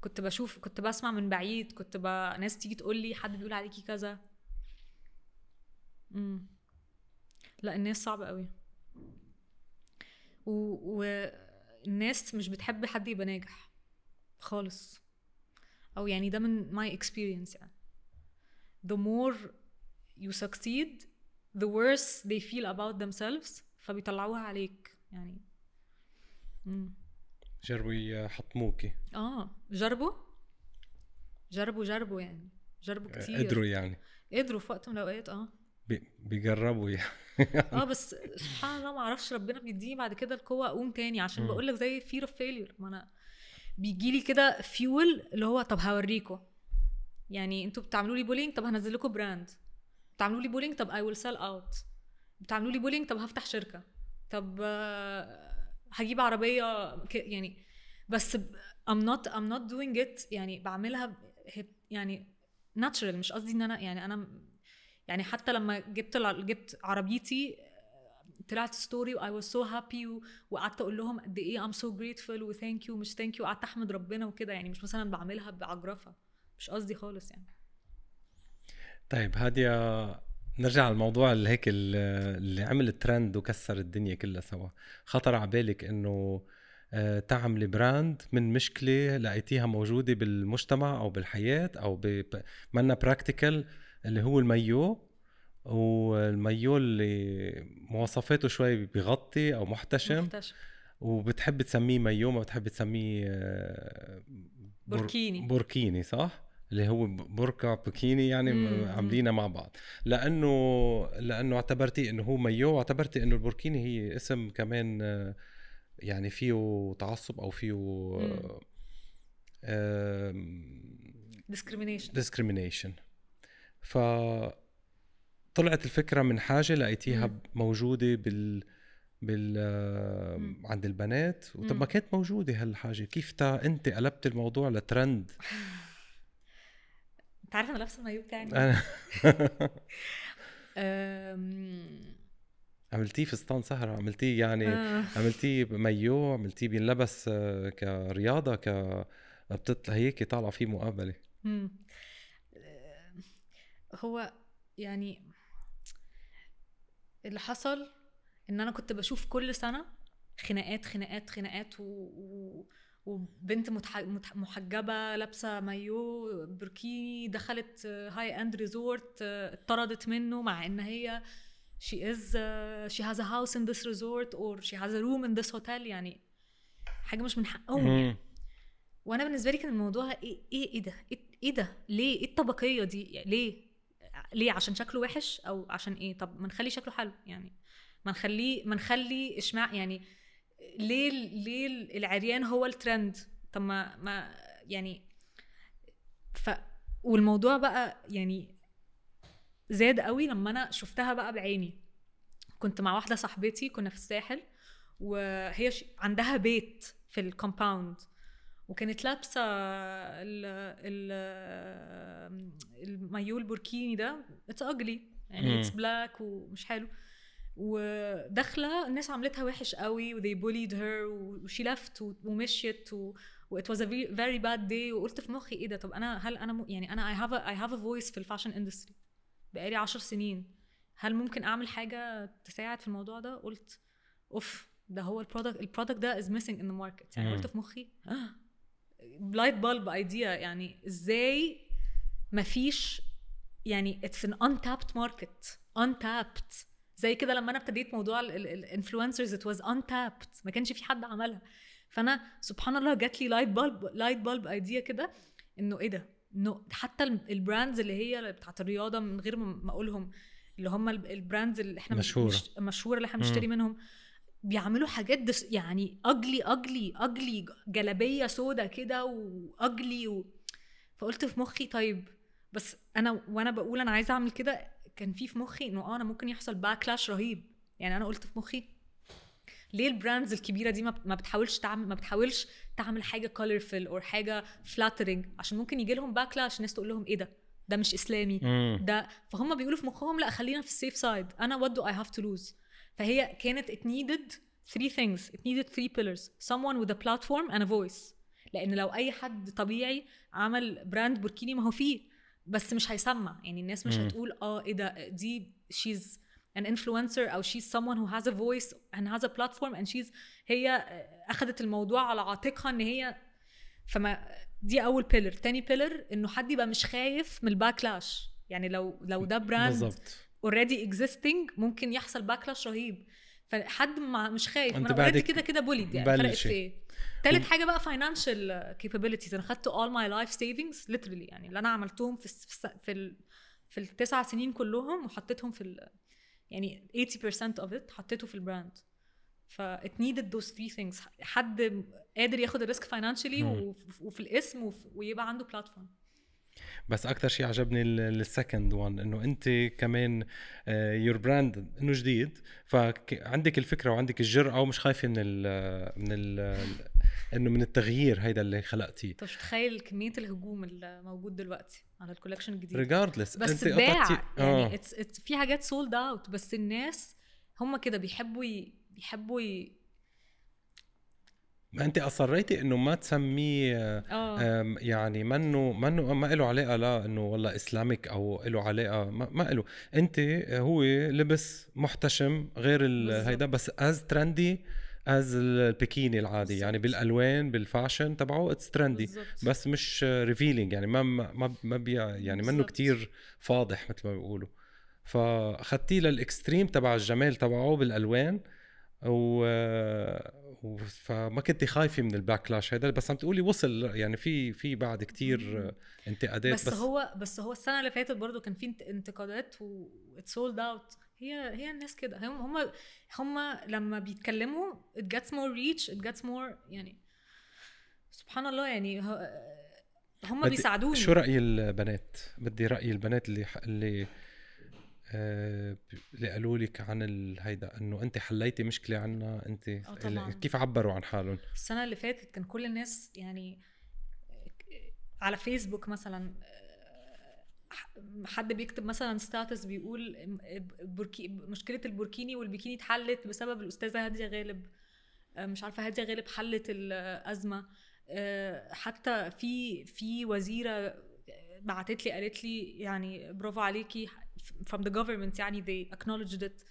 كنت بشوف كنت بسمع من بعيد كنت ب... ناس تيجي تقول لي حد بيقول عليكي كذا امم لا الناس صعبة قوي. و... والناس مش بتحب حد يبقى ناجح خالص. أو يعني ده من my experience يعني. The more you succeed the worse they feel about themselves فبيطلعوها عليك يعني. مم. جربوا يحطموكي. آه جربوا؟ جربوا جربوا يعني. جربوا كتير. قدروا يعني. قدروا في وقت من الأوقات آه. بيجربوا يعني. آه بس سبحان الله ما أعرفش ربنا بيديني بعد كده القوة أقوم تاني. عشان. بقول لك زي fear of failure. ما أنا بيجي لي كده فيول اللي هو طب هوريكم يعني أنتوا بتعملوا لي bullying طب هنزل لكم brand بتعملوا لي bullying طب I will sell out بتعملوا لي bullying طب هفتح شركة. طب آه، هجيب عربية يعني بس I'm not I'm not doing it. يعني بعملها يعني natural. مش قصدي إن أنا يعني أنا يعني حتى لما جبت جبت عربيتي طلعت story I was so happy وقعدت أقول لهم قد إيه I'm so grateful و thank you مش thank you وقعدت أحمد ربنا وكده. يعني مش مثلا بعملها بعجرفة. مش قصدي خالص يعني. طيب هادية نرجع على الموضوع اللي هيك ال- اللي عمل ترند وكسر الدنيا كلها سوا. خطر على بالك إنه آه، تعملي brand من مشكلة لقيتيها موجودة بالمجتمع أو بالحياة أو. ب- منا practical اللي هو المايو والمايو اللي مواصفاته شوي بغطي أو محتشم محتشم. وبتحب تسميه مايو ما بتحب تسميه آه، بور- بوركيني. بوركيني صح؟ اللي هو بركة بوركيني يعني. عاملينها مع بعض لأنه لأنه اعتبرتي إنه هو مايو واعتبرتي إنه البوركيني هي اسم كمان آه، يعني فيه تعصب أو فيه discrimination ديسكريميشن ف طلعت الفكرة من حاجة لقيتيها مم. موجودة بال بال مم. عند البنات وطب. ما كانت موجودة هالحاجة كيف تا أنت قلبت الموضوع لترند انت عارف أنا لابسة المايو بتاعي أم، عملتيه فستان سهرة عملتيه يعني آه. عملتيه مايو عملتيه بينلبس آه، كرياضة ك بتطلع هيك طالعة فيه مقابلة هو يعني اللي حصل إن أنا كنت بشوف كل سنة خناقات خناقات خناقات و... و... وبنت متح... متح... محجبة لابسة مايو بوركيني دخلت high end resort اتطردت منه مع إن هي she is uh, she has a house in this resort or she has a room in this hotel يعني حاجة مش من حقهم يعني. وأنا بالنسبة لي كان الموضوع إيه إيه إيه ده؟ إيه, إيه ده؟ ليه؟ إيه الطبقية دي؟ يعني ليه؟ ليه؟ عشان شكله وحش أو عشان إيه؟ طب ما نخلي شكله حلو يعني ما نخليه ما نخلي اشمع يعني ليه ليه العريان هو الترند طب ما ما يعني ف والموضوع بقى يعني زاد قوي لما أنا شفتها بقى بعيني. كنت مع واحدة صاحبتي كنا في الساحل وهي. عندها بيت في ال compound وكانت لابسة ال ال المايو البوركيني ده. it's ugly يعني it's. بلاك ومش حلو. وداخلة الناس عملتها وحش قوي و they bullied her و she لفت ومشيت و و it was a very, very bad day. وقلت في مخي إيه ده؟ طب أنا هل أنا م... يعني أنا have a, I have a voice في ال fashion industry بقالي عشر سنين. هل ممكن أعمل حاجة تساعد في الموضوع ده؟ قلت أوف ده هو ال product ال product ده is missing in the market يعني. قلت في مخي light bulb idea يعني إزاي مفيش يعني it's an untapped market untapped. زي كده لما أنا ابتديت موضوع ال influencers it was untapped. ما كانش في حد عملها. فأنا سبحان الله جات لي light bulb light bulb idea كده إنه إيه ده؟ إنه حتى ال brands اللي هي بتاعت الرياضة من غير ما ما أقولهم اللي هم ال brands اللي إحنا مشهورة. مش مشهورة اللي إحنا. بنشتري منهم. بيعملوا حاجات this يعني ugly ugly ugly جلابية سودا كده و ugly و... فقلت في مخي طيب بس أنا وأنا بقول أنا عايزة أعمل كده كان في في مخي إنه آه أنا ممكن يحصل backlash رهيب. يعني أنا قلت في مخي ليه ال brands الكبيرة دي ما بت- ما بتحاولش تعمل ما بتحاولش تعمل حاجة colorful أو حاجة flattering عشان ممكن يجي لهم backlash الناس تقول لهم إيه ده؟ ده مش إسلامي. مم. ده فهم بيقولوا في مخهم لا خلينا في ال safe side أنا what do I have to lose فهي كانت it needed three things. It needed three pillars. Someone with a platform and a voice. لأن لو أي حد طبيعي عمل brand بوركيني ما هو فيه. بس مش هيسمع. يعني الناس مش. هتقول آه إيه ده؟ دي she's an influencer أو she's someone who has a voice and has a platform and she's هي أخذت الموضوع على عاتقها إن هي. فما دي أول pillar تاني pillar إنه حد يبقى مش خايف من ال backlash. يعني لو لو ده brand بالضبط already existing ممكن يحصل backlash رهيب. فحد ما مش خايف. ما أنا already كده كده bullied يعني. فرقت. في إيه؟ تالت حاجة بقى financial capabilities أنا خدت all my life savings literally يعني. اللي أنا عملتهم في في ال... في التسع سنين كلهم وحطيتهم في ال... يعني 80% of it حطيته في ال brand ف it needed those three things. حد قادر ياخد ال risk financially. وفي الاسم ويبقى عنده platform بس أكثر شيء عجبني ال second one إنه أنت كمان your brand إنه جديد فعندك الفكرة وعندك الجرأة ومش خايفة من ال من ال إنه من التغيير هيدا اللي خلقتيه. مش متخيل كمية الهجوم اللي موجود دلوقتي على ال collection الجديد؟ regardless بس أنت باع قطعتي يعني it's في حاجات sold out بس الناس هم كده بيحبوا ي... بيحبوا ي... ما انت اصريتي انه ما تسميه أم، يعني منه منه ما له علاقة لا انه والله اسلامك أو له علاقة ما, ما له انت هو لبس محتشم غير. هيدا بس is trendy as البيكيني العادي يعني بالظبط. بالألوان بال fashion تبعه it's trendy. بس مش revealing يعني ما ما ما- بي يعني منه. كتير فاضح مثل ما بيقولوا فاخدتيه لل extreme تبع الجمال تبعه بالألوان و... فما كنت خايفة من ال backlash هذا بس عم تقولي وصل يعني في في بعد كتير انتقادات بس, بس, هو بس هو السنة اللي فاتت برضو كان في انت- انتقادات و sold out هي هي الناس كده. هم هم هم لما بيتكلموا it gets more reach it gets more يعني سبحان الله يعني هم بيساعدوني. شو رأي البنات؟ بدي رأي البنات اللي. اللي اللي قالوا لك عن. هيدا إنه انت حليتي مشكلة عنا انت آه. كيف عبروا عن حالهم السنة اللي فاتت كان كل الناس يعني على فيسبوك مثلا حد بيكتب مثلا status بيقول بركي مشكلة البوركيني والبيكيني اتحلت بسبب الأستاذة هادية غالب مش عارفة هادية غالب حلت الأزمة حتى في في وزيرة بعتت لي قالت لي يعني برافو عليكي from the government يعني they acknowledged it.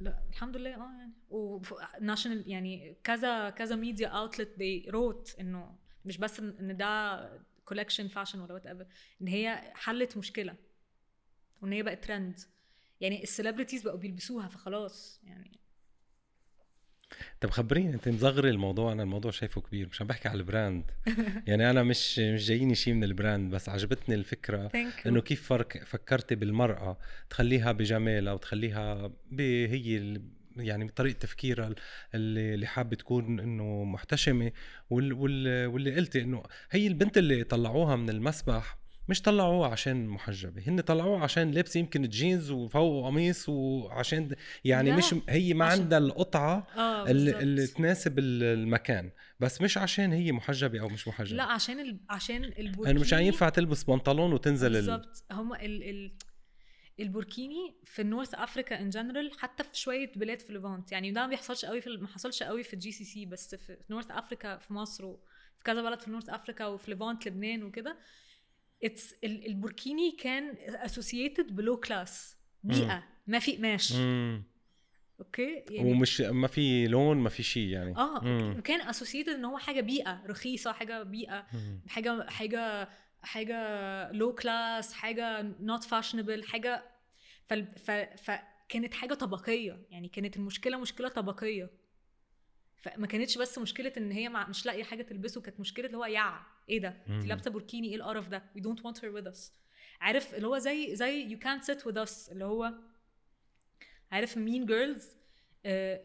لا الحمد لله آه يعني. و national يعني كذا كذا media outlet they wrote إنه مش بس إن ده collection fashion ولا whatever إن هي حلت مشكلة وإن هي بقت ترند يعني ال celebrities بقوا بيلبسوها فخلاص يعني. طب خبريني انت مصغري الموضوع أنا الموضوع شايفه كبير مش عم بحكي على ال brand. يعني أنا مش مش جاييني شيء من ال brand بس عجبتني الفكرة إنه كيف فرق فكرتي بالمرأة تخليها بجمالها وتخليها هي يعني بطريقه تفكيرها اللي اللي حابة تكون إنه محتشمة وال وال واللي قلتي إنه هي البنت اللي طلعوها من المسبح مش طلعوها عشان محجبة هن طلعوها عشان لابسه يمكن جينز وفوقه قميص وعشان يعني لا. مش هي ما عندها القطعة آه اللي. اللي تناسب ال- المكان بس مش عشان هي محجبة أو مش محجبة لا عشان ال... عشان البوركيني يعني مش ينفع تلبس بنطلون وتنزل ال... بالظبط هم ال... ال... البوركيني في ال North Africa in general حتى في شوية بلاد في Levant يعني ده ما بيحصلش قوي في ما حصلش قوي في ال GCC بس في North Africa في مصر وفي كذا بلد في North Africa وفي Levant لبنان وكده it's البوركيني كان associated ب low class بيئة ما في قماش. أوكي يعني ومش ما في لون ما في شيء يعني آه مم. وكان associated إن هو حاجة بيئة رخيصة حاجة بيئة مم. حاجة حاجة حاجة low class حاجة not fashionable حاجة. ف... فكانت حاجة طبقية يعني كانت المشكلة مشكلة طبقية فما كانتش بس مشكلة إن هي مع... مش لاقية حاجة تلبسه كانت مشكلة اللي هو يع إيه ده؟ انت. لابسة بوركيني إيه القرف ده؟ We don't want her with us. عارف اللي هو زي زي you can't sit with us اللي هو عارف mean girls آه،.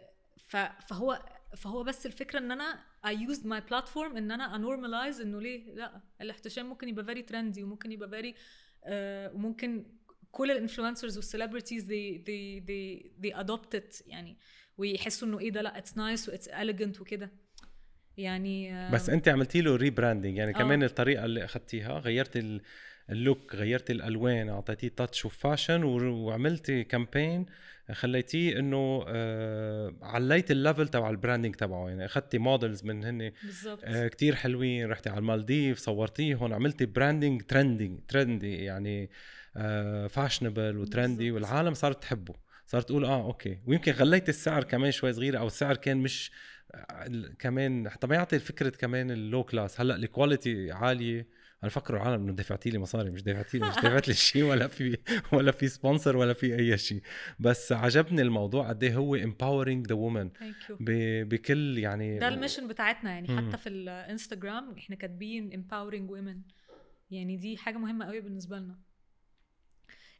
فهو فهو بس الفكرة إن أنا I used my platform إن أنا a normalize إنه ليه؟ لا الاحتشام ممكن يبقى very trendy وممكن يبقى very آه، وممكن كل ال influencers وال celebrities they they they they adopt it يعني. ويحسوا إنه إيه ده؟ لأ it's nice و it's elegant وكده. يعني آه، بس أنت عملتي له rebranding يعني آه. كمان الطريقة اللي أخذتيها غيرت ال- ال look غيرت الألوان أعطيتيه touch of fashion وعملتي campaign خليتيه إنه آه عليت ال level تبع ال branding تبعه. يعني أخذتي models من هن آه كتير حلوين. رحتي على المالديف صورتيهم عملتي branding trending trendy يعني آه fashionable و trendy. والعالم صارت تحبه. صارت تقول آه أوكي. ويمكن غليت السعر كمان شوي صغيرة أو السعر كان مش كمان حتى ما يعطي فكره كمان ال low class. هلأ ال quality عالية. أنا فكروا العالم إنه دفعتي لي مصاري مش دفعتي لي مش دفعت لي شيء ولا في ولا في sponsor ولا في أي شيء. بس عجبني الموضوع قد إيه هو empowering you ب- بكل يعني ده ال mission بتاعتنا يعني. مم. حتى في الانستغرام إحنا كاتبين empowering women. يعني دي حاجة مهمة قوي بالنسبة لنا.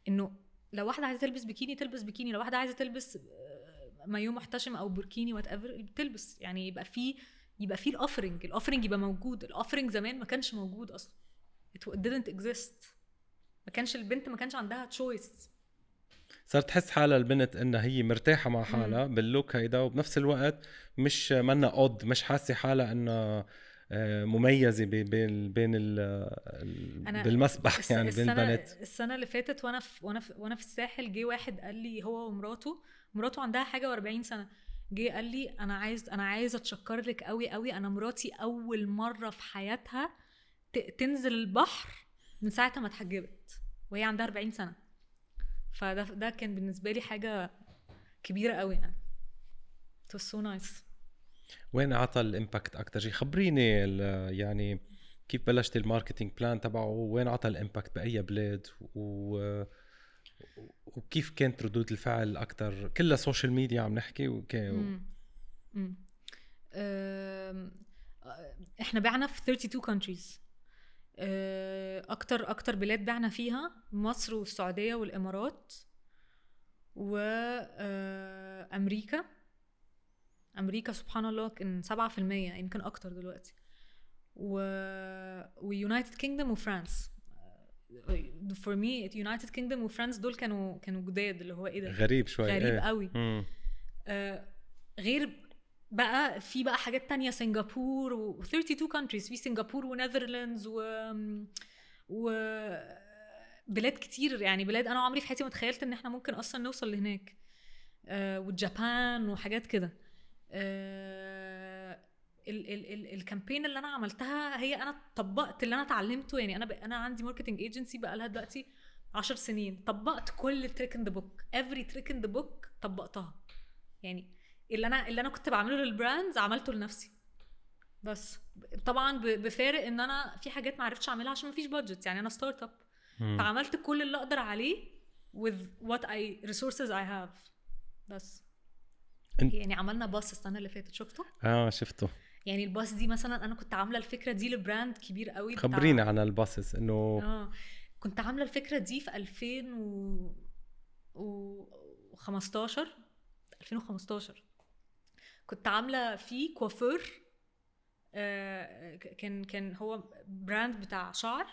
إنه لو واحدة عايزة تلبس بيكيني تلبس بيكيني. لو واحدة عايزة تلبس آه، مايو محتشم أو بركيني whatever تلبس. يعني يبقى في يبقى في ال offering ال offering يبقى موجود. ال offering زمان ما كانش موجود أصلا. It didn't exist. ما كانش البنت ما كانش عندها choice صارت تحس حالها البنت إنها هي مرتاحة مع حالها بال look هيدا وبنفس الوقت مش منا odd مش حاسة حالها انها آه، مميزة ب- بين بين بالمسبح يعني بين البنات. السنة اللي فاتت وأنا في وأنا في وأنا في الساحل جه واحد قال لي هو ومراته مراته عندها حاجة و40 سنة جه قال لي أنا عايز أنا عايز اتشكر لك قوي قوي أنا مراتي أول مرة في حياتها تنزل البحر من ساعة ما اتحجبت وهي عندها 40 سنة. فده ده كان بالنسبة لي حاجة كبيرة قوي يعني. It was so nice. وين عطى ال impact أكثر شيء؟ خبريني يعني كيف بلشت ال marketing plan تبعه؟ وين عطى ال impact بأي بلاد؟ و وكيف كانت ردود الفعل أكثر كلها social media عم نحكي وكي مم. مم. إحنا بعنا في 32 countries. أه، أكتر أكتر بلاد بعنا فيها مصر والسعودية والإمارات وامريكا أمريكا سبحان الله كان 7% يمكن أكتر دلوقتي. و و United Kingdom و France for me United Kingdom و France دول كانوا كانوا جداد اللي هو إيه ده؟ غريب شوي غريب إيه. قوي. آه، غير بقى في بقى حاجات تانية سنغافور و 32 countries في سنغافور و Netherlands و و بلاد كتير. يعني بلاد أنا عمري في حياتي ما تخيلت إن إحنا ممكن أصلا نوصل لهناك. آه وال Japan وحاجات كده. ال campaign اللي أنا عملتها هي أنا طبقت اللي أنا اتعلمته. يعني أنا. أنا عندي marketing agency بقى لها دلوقتي 10 سنين. طبقت كل trick in the book every trick in the book طبقتها. يعني اللي أنا اللي أنا كنت بعمله لل brands عملته لنفسي. بس. طبعا بفارق إن أنا في حاجات ما عرفتش أعملها عشان ما فيش budget يعني أنا startup. فعملت كل اللي أقدر عليه with what I resources I have. بس. يعني عملنا باص السنة اللي فاتت شفته؟ آه شفته. يعني الباص دي مثلا أنا كنت عاملة الفكرة دي ل brand كبير قوي بتاع- خبرينا عن الباصص إنه آه كنت عاملة الفكرة دي في 2000 و... و 15 2015 كنت عاملة فيه كوافير آه كان كان هو brand بتاع شعر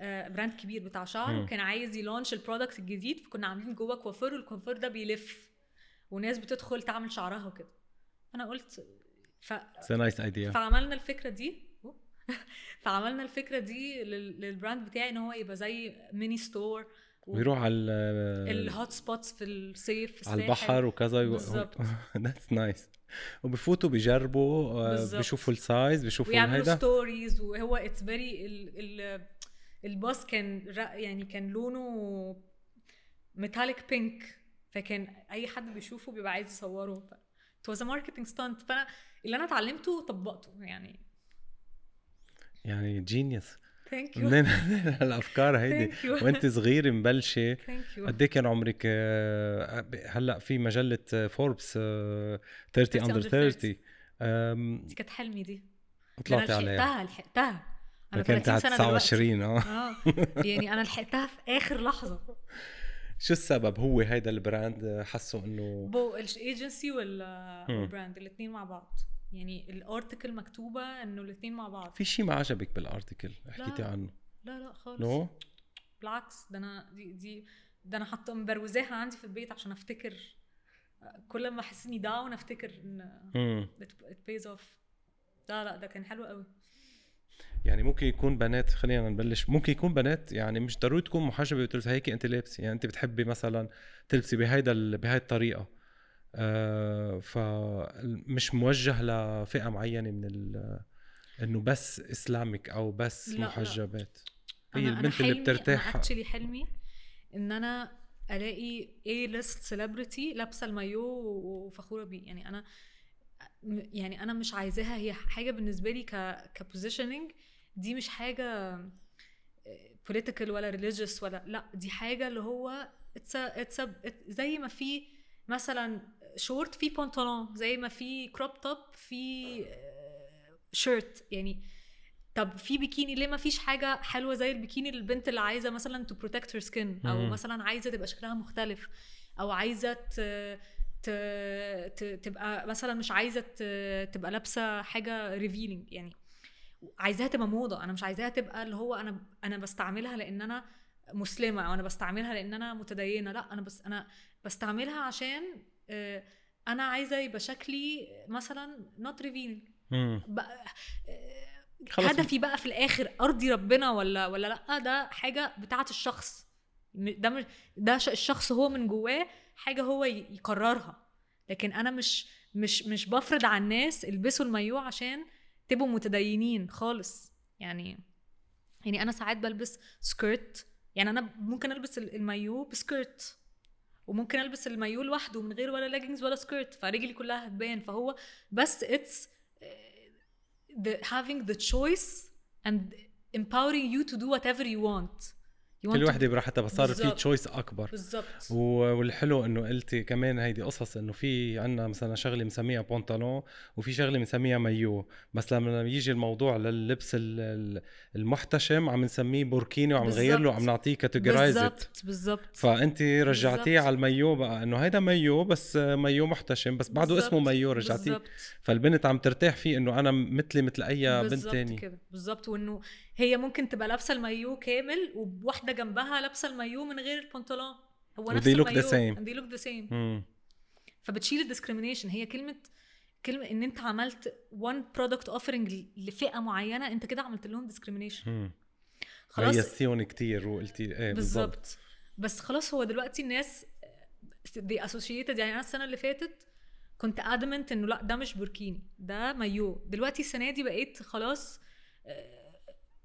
آه brand كبير بتاع شعر مم. وكان عايز ي launch ال product الجديد فكنا عاملين جوه كوافير والكوافير ده بيلف. وناس بتدخل تعمل شعرها وكده. أنا قلت ف... nice idea فعملنا الفكرة دي. فعملنا الفكرة دي لل- لل brand بتاعي إن هو يبقى زي mini store ويروح على ال hot spots في الصيف في على. البحر وكذا بالظبط. that's nice وبفوتوا بيجربوا آه،. بيشوفوا ال size بيشوفوا ويعملوا هيدا stories وهو it's very ال ال الباص كان يعني كان لونه metallic pink فكان أي حد بيشوفه بيبقى عايز يصوره. ف it was a marketing stunt. فأنا اللي أنا اتعلمته طبقته يعني. يعني genius thank you منين هالافكار هيدي. وأنت صغيره مبلشة. قد إيه كان عمرك؟ آه، هلأ في مجلة فوربس 30 30 under under 30 أم، دي كانت حلمي دي. طلعتي عليها. لحقتها لحقتها. أنا كانت 30 على سنه دلوقتي. 29 آه. آه. يعني أنا لحقتها في آخر لحظة. شو السبب هو هيدا ال brand حسوا إنه بو الإيجنسي. والبراند الاثنين مع بعض. يعني ال article مكتوبة إنه الاثنين مع بعض. في شيء ما عجبك بال article حكيتي. عنه. لا لا خالص. no؟ بالعكس ده أنا دي دي ده أنا حاطة مبروزاها عندي في البيت عشان أفتكر. كل ما أحس إني down أفتكر إن it pays off. لا لا ده كان حلو قوي يعني ممكن يكون بنات خلينا نبلش. ممكن يكون بنات يعني مش ضروري تكون محجبة وتلبس هيك أنت لابسة. يعني أنت بتحبي مثلا تلبسي بهيدا بهاي الطريقة. آه فمش موجه لفئة معينة من إنه بس إسلامك أو بس لا، لا. محجبات. هي أنا أنا البنت اللي حلمي بترتاح. أنا actually حلمي إن أنا ألاقي A-list celebrity لابسة المايو وفخورة بيه. يعني أنا يعني أنا مش عايزاها هي حاجة بالنسبة لي ك ك positioning دي مش حاجة political ولا religious ولا لأ دي حاجة اللي هو it's it's زي ما في مثلا شورت في بنطلون زي ما في crop top في شيرت يعني طب في بيكيني ليه ما فيش حاجة حلوة زي البيكيني للبنت اللي عايزة مثلا to protect her skin أو. مثلا عايزة تبقى شكلها مختلف أو عايزة. تبقى مثلا مش عايزة. تبقى لابسة حاجة revealing يعني. عايزاها تبقى موضة. أنا مش عايزاها تبقى اللي هو أنا أنا بستعملها لأن أنا مسلمة أو أنا بستعملها لأن أنا متدينة. لأ أنا بس أنا بستعملها عشان آه، أنا عايزة يبقى شكلي مثلا not revealing آه،. هدفي بقى في الآخر أرضي ربنا ولا ولا لأ؟ ده حاجة بتاعة الشخص. ده مش ده الشخص هو من جواه حاجة هو يقررها. لكن أنا مش مش مش بفرض على الناس البسوا المايو عشان تبقوا متدينين خالص. يعني يعني أنا ساعات بلبس skirt يعني أنا ممكن ألبس ال- المايو ب skirt وممكن ألبس المايو لوحده من غير ولا ليجنز ولا skirt فرجلي كلها هتبان. فهو بس it's the having the choice and empowering you to do whatever you want. كل وحده براحتها بس صار في. choice أكبر بالظبط و- والحلو إنه قلتي كمان هيدي قصص إنه في عنا مثلا شغلة مسميها بنطلون وفي شغلة مسميها مايو بس لما يجي الموضوع لللبس ال- ال- المحتشم عم نسميه بوركيني وعم نغير له. عم نعطيه categorized بالظبط بالظبط فانت رجعتيه. على المايو بقى إنه هيدا مايو بس مايو محتشم بس بعده. اسمه مايو رجعتيه فالبنت عم ترتاح فيه إنه أنا مثلي مثل أي بنت بالظبط تاني كده بالظبط وإنه هي ممكن تبقى لابسة المايو كامل وواحده جنبها لابسة المايو من غير البنطلون. هو نفس المايو. they look the same. مم. فبتشيل ال discrimination هي كلمة كلمة إن أنت عملت one product offering لفئة معينة أنت كده عملت لهم discrimination. مم. خلاص. ميزتيهم كتير وقلتي إيه بالظبط. بس خلاص هو دلوقتي الناس دي associated يعني أنا السنة اللي فاتت كنت adamant إنه لأ ده مش بوركيني ده مايو. دلوقتي السنة دي بقيت خلاص آه،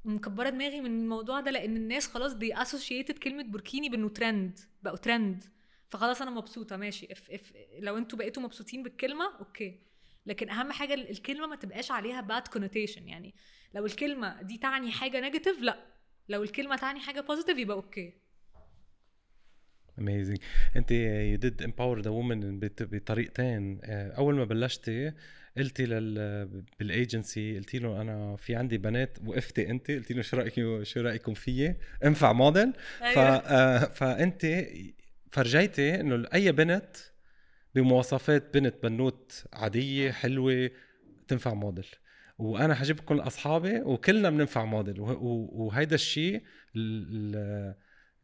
مكبرة دماغي من الموضوع ده لأن الناس خلاص دي associated كلمة بوركيني بإنه ترند بقوا ترند فخلاص أنا مبسوطة ماشي. if if لو أنتوا بقيتوا مبسوطين بالكلمة okay. لكن أهم حاجة الكلمة ما تبقاش عليها bad connotation يعني لو الكلمة دي تعني حاجة negative لأ. لو الكلمة تعني حاجة positive يبقى okay. amazing انت you did empower the women بطريقتين. آه، أول ما بلشتي قلتي لل بالايجنسي قلتي له أنا في عندي بنات وقفتي أنت. قلتي له شو رايك شو رأيكم فيي؟ انفع موديل ف آه، فأنت فرجيتي إنه أي بنت بمواصفات بنت بنوت عادية حلوة تنفع موديل وأنا حجيبكم أصحابي وكلنا بننفع موديل وهيدا الشيء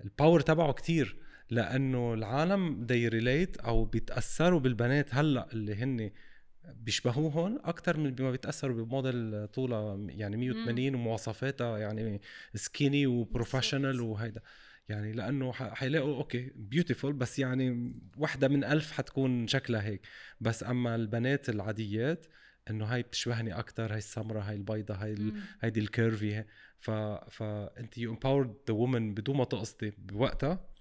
ال power تبعه كتير. لأنه العالم they relate أو بيتأثروا بالبنات هلأ اللي هن بيشبهوهم أكثر من بما بيتأثروا بموديل طولها يعني 180 ومواصفاتها يعني skinny و professional. وهيدا. يعني لأنه حيلاقوا okay beautiful بس يعني وحدة من ألف حتكون شكلها هيك. بس أما البنات العاديات إنه هاي بتشبهني أكثر هاي السمراء هاي البيضة هاي ال... هيدي ال curvy ف فانت you empowered the women بدون ما تقصدي بوقتها.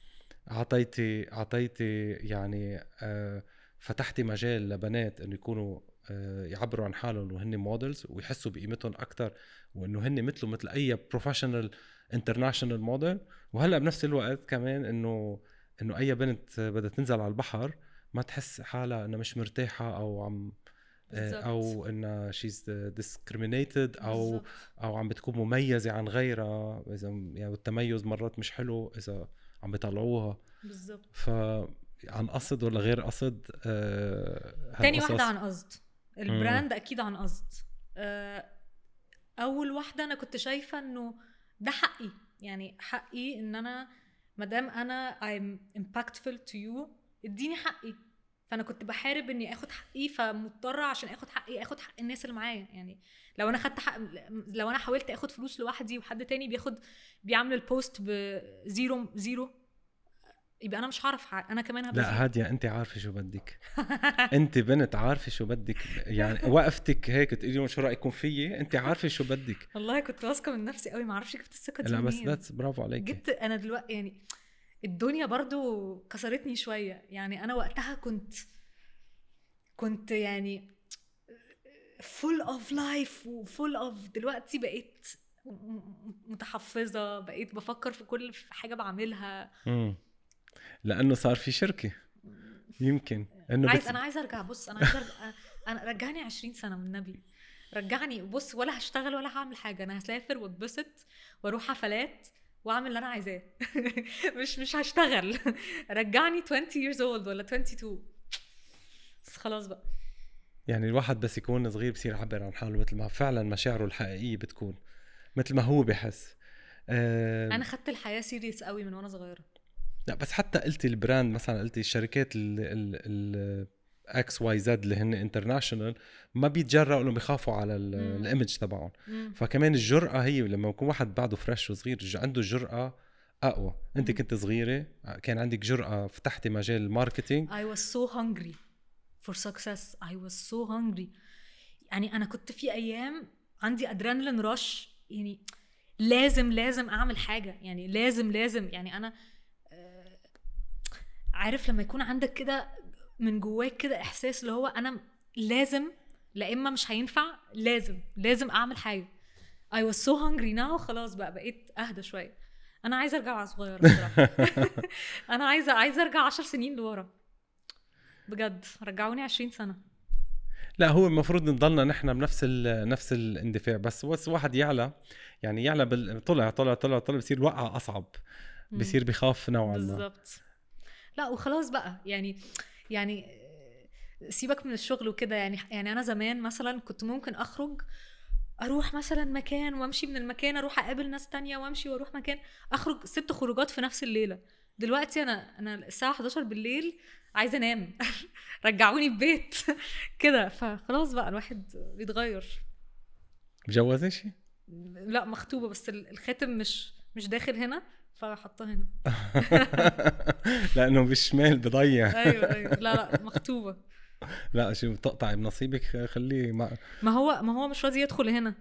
أعطيتي أعطيتي يعني آه فتحتي مجال لبنات إنه يكونوا آه يعبروا عن حالهم وهن models ويحسوا بقيمتهم أكثر وإنه هن مثله مثل أي professional international model وهلأ بنفس الوقت كمان إنه إنه أي بنت بدها تنزل على البحر ما تحس حالها إنها مش مرتاحة أو عم بالظبط. أو إنها she's discriminated أو بالظبط. أو عم بتكون مميزة عن غيرها إذا يعني التميز مرات مش حلو إذا عم بيطلعوها بالظبط ف عن قصد ولا غير قصد آه تاني. واحدة عن قصد. ال brand أكيد عن قصد. آه، أول واحدة أنا كنت شايفة إنه ده حقي. يعني حقي إن أنا مادام أنا I'm impactful to you إديني حقي. فأنا كنت بحارب إني آخد حقي فمضطرة عشان آخد حقي آخد حق الناس اللي معايا يعني لو أنا خدت حق لو أنا حاولت آخد فلوس لوحدي وحد تاني بياخد بيعمل ال post ب zero zero يبقى أنا مش هعرف. أنا كمان هبقى. لا هادية أنت عارفة شو بدك أنت بنت عارفة شو بدك يعني وقفتك هيك تقولي شو رأيكم فيي أنت عارفة شو بدك والله كنت واثقة من نفسي قوي ما أعرفش جبت الثقة دي لا بس. that's برافو عليك جبت أنا دلوقتي يعني الدنيا برضو كسرتني شوية. يعني أنا وقتها كنت كنت يعني full of life وفول اوف دلوقتي بقيت م- م- متحفظة بقيت بفكر في كل حاجة بعملها. امم لأنه صار في شركة. يمكن. إنه عايز بت... أنا عايزه أرجع. بص أنا عايزه أرجع. أنا رجعني 20 سنة من النبي. رجعني. بص ولا هشتغل ولا هعمل حاجة. أنا هسافر واتبسط وأروح حفلات. واعمل اللي أنا عايزاه. مش مش هشتغل. رجعني 20 years old ولا 22 بس خلاص بقى. يعني الواحد بس يكون صغير بصير يعبر عن حاله مثل ما فعلا مشاعره الحقيقية بتكون مثل ما هو بحس. آه أنا خدت الحياة serious قوي من وأنا صغيرة. لا بس حتى قلتي ال brand مثلا قلتي الشركات ال ال X Y Z اللي هن international ما بيتجرأوا انه بيخافوا على. ال image تبعهم. فكمان الجرأة هي لما يكون واحد بعده fresh وصغير عنده الجرأة أقوى. أنت. كنت صغيرة كان عندك جرأة فتحتي مجال ال marketing I was so hungry for success. I was so hungry. يعني أنا كنت في أيام عندي adrenaline rush يعني لازم لازم أعمل حاجة. يعني لازم لازم. يعني أنا آه، عارف لما يكون عندك كده من جواك كده إحساس اللي هو أنا لازم لا إما مش هينفع لازم لازم أعمل حاجة. I was so hungry now خلاص بقى بقيت أهدى شوية. أنا عايزة أرجع وأنا صغيرة بصراحة. أنا عايزة عايزة أرجع عشر سنين لورا. بجد رجعوني 20 سنة. لا هو المفروض نضلنا نحن بنفس ال نفس الاندفاع بس بس واحد يعلى يعني يعلى بال... طلع طلع طلع طلع بصير الوقعة أصعب. بصير بخاف نوعا ما. بالظبط. لا وخلاص بقى يعني يعني سيبك من الشغل وكده يعني يعني أنا زمان مثلا كنت ممكن أخرج أروح مثلا مكان وأمشي من المكان أروح أقابل ناس تانية وأمشي وأروح مكان أخرج ست خروجات في نفس الليلة. دلوقتي أنا أنا الساعة 11 بالليل عايزة أنام. رجعوني البيت. كده. فخلاص بقى الواحد بيتغير. مجوزة شيء؟ لا مخطوبة بس ال- الخاتم مش مش داخل هنا. فحطاه هنا. لأنه بالشمال بضيع. أيوه أيوه. لا لا مخطوبه لا شو تقطعي بنصيبك خليه مع... ما هو ما هو مش راضي يدخل هنا.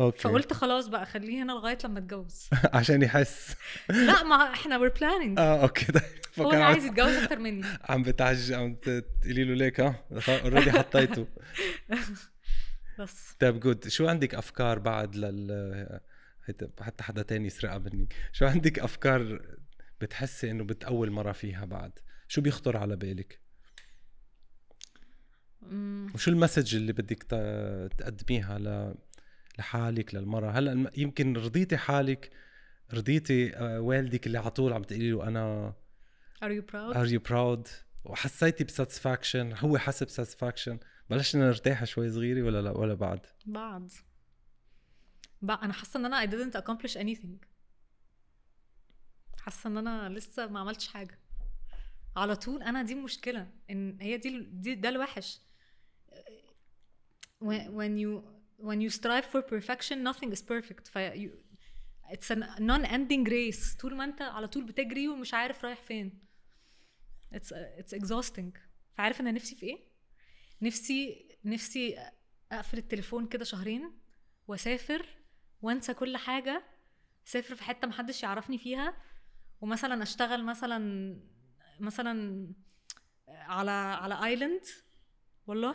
okay. فقلت خلاص بقى خليه هنا لغاية لما اتجوز. عشان يحس. لا ما إحنا we're planning آه okay. طيب. هو فكان عايز يتجوز أكتر مني. عم بتعج عم تقولي له ليك آه already حطيته. بس. طيب good شو عندك أفكار بعد لل حتى حدا تاني يسرقها مني. شو عندك أفكار بتحسي إنه بتأول مرة فيها بعد؟ شو بيخطر على بالك. وشو ال message اللي بدك تقدميها ل... لحالك للمرة؟ هلا يمكن رضيتي حالك؟ رضيتي آه، والدك اللي على طول عم تقولي له أنا are you proud? ار يو براود وحسيتي ب satisfaction هو حس ب satisfaction بلشنا نرتاح شوي صغيرة ولا لا؟ ولا بعد؟ بعد. بقى أنا حاسة إن أنا I didn't accomplish anything. حاسة إن أنا لسه ما عملتش حاجة. على طول أنا دي مشكلة إن هي دي, دي ده الوحش. When you when you strive for perfection nothing is perfect. ف it's a non-ending race. طول ما أنت على طول بتجري ومش عارف رايح فين. It's it's exhausting. فعارف أنا نفسي في إيه؟ نفسي نفسي أقفل التليفون كده شهرين وأسافر وانسى كل حاجة اسافر في حتة محدش يعرفني فيها ومثلا أشتغل مثلا مثلا على على island والله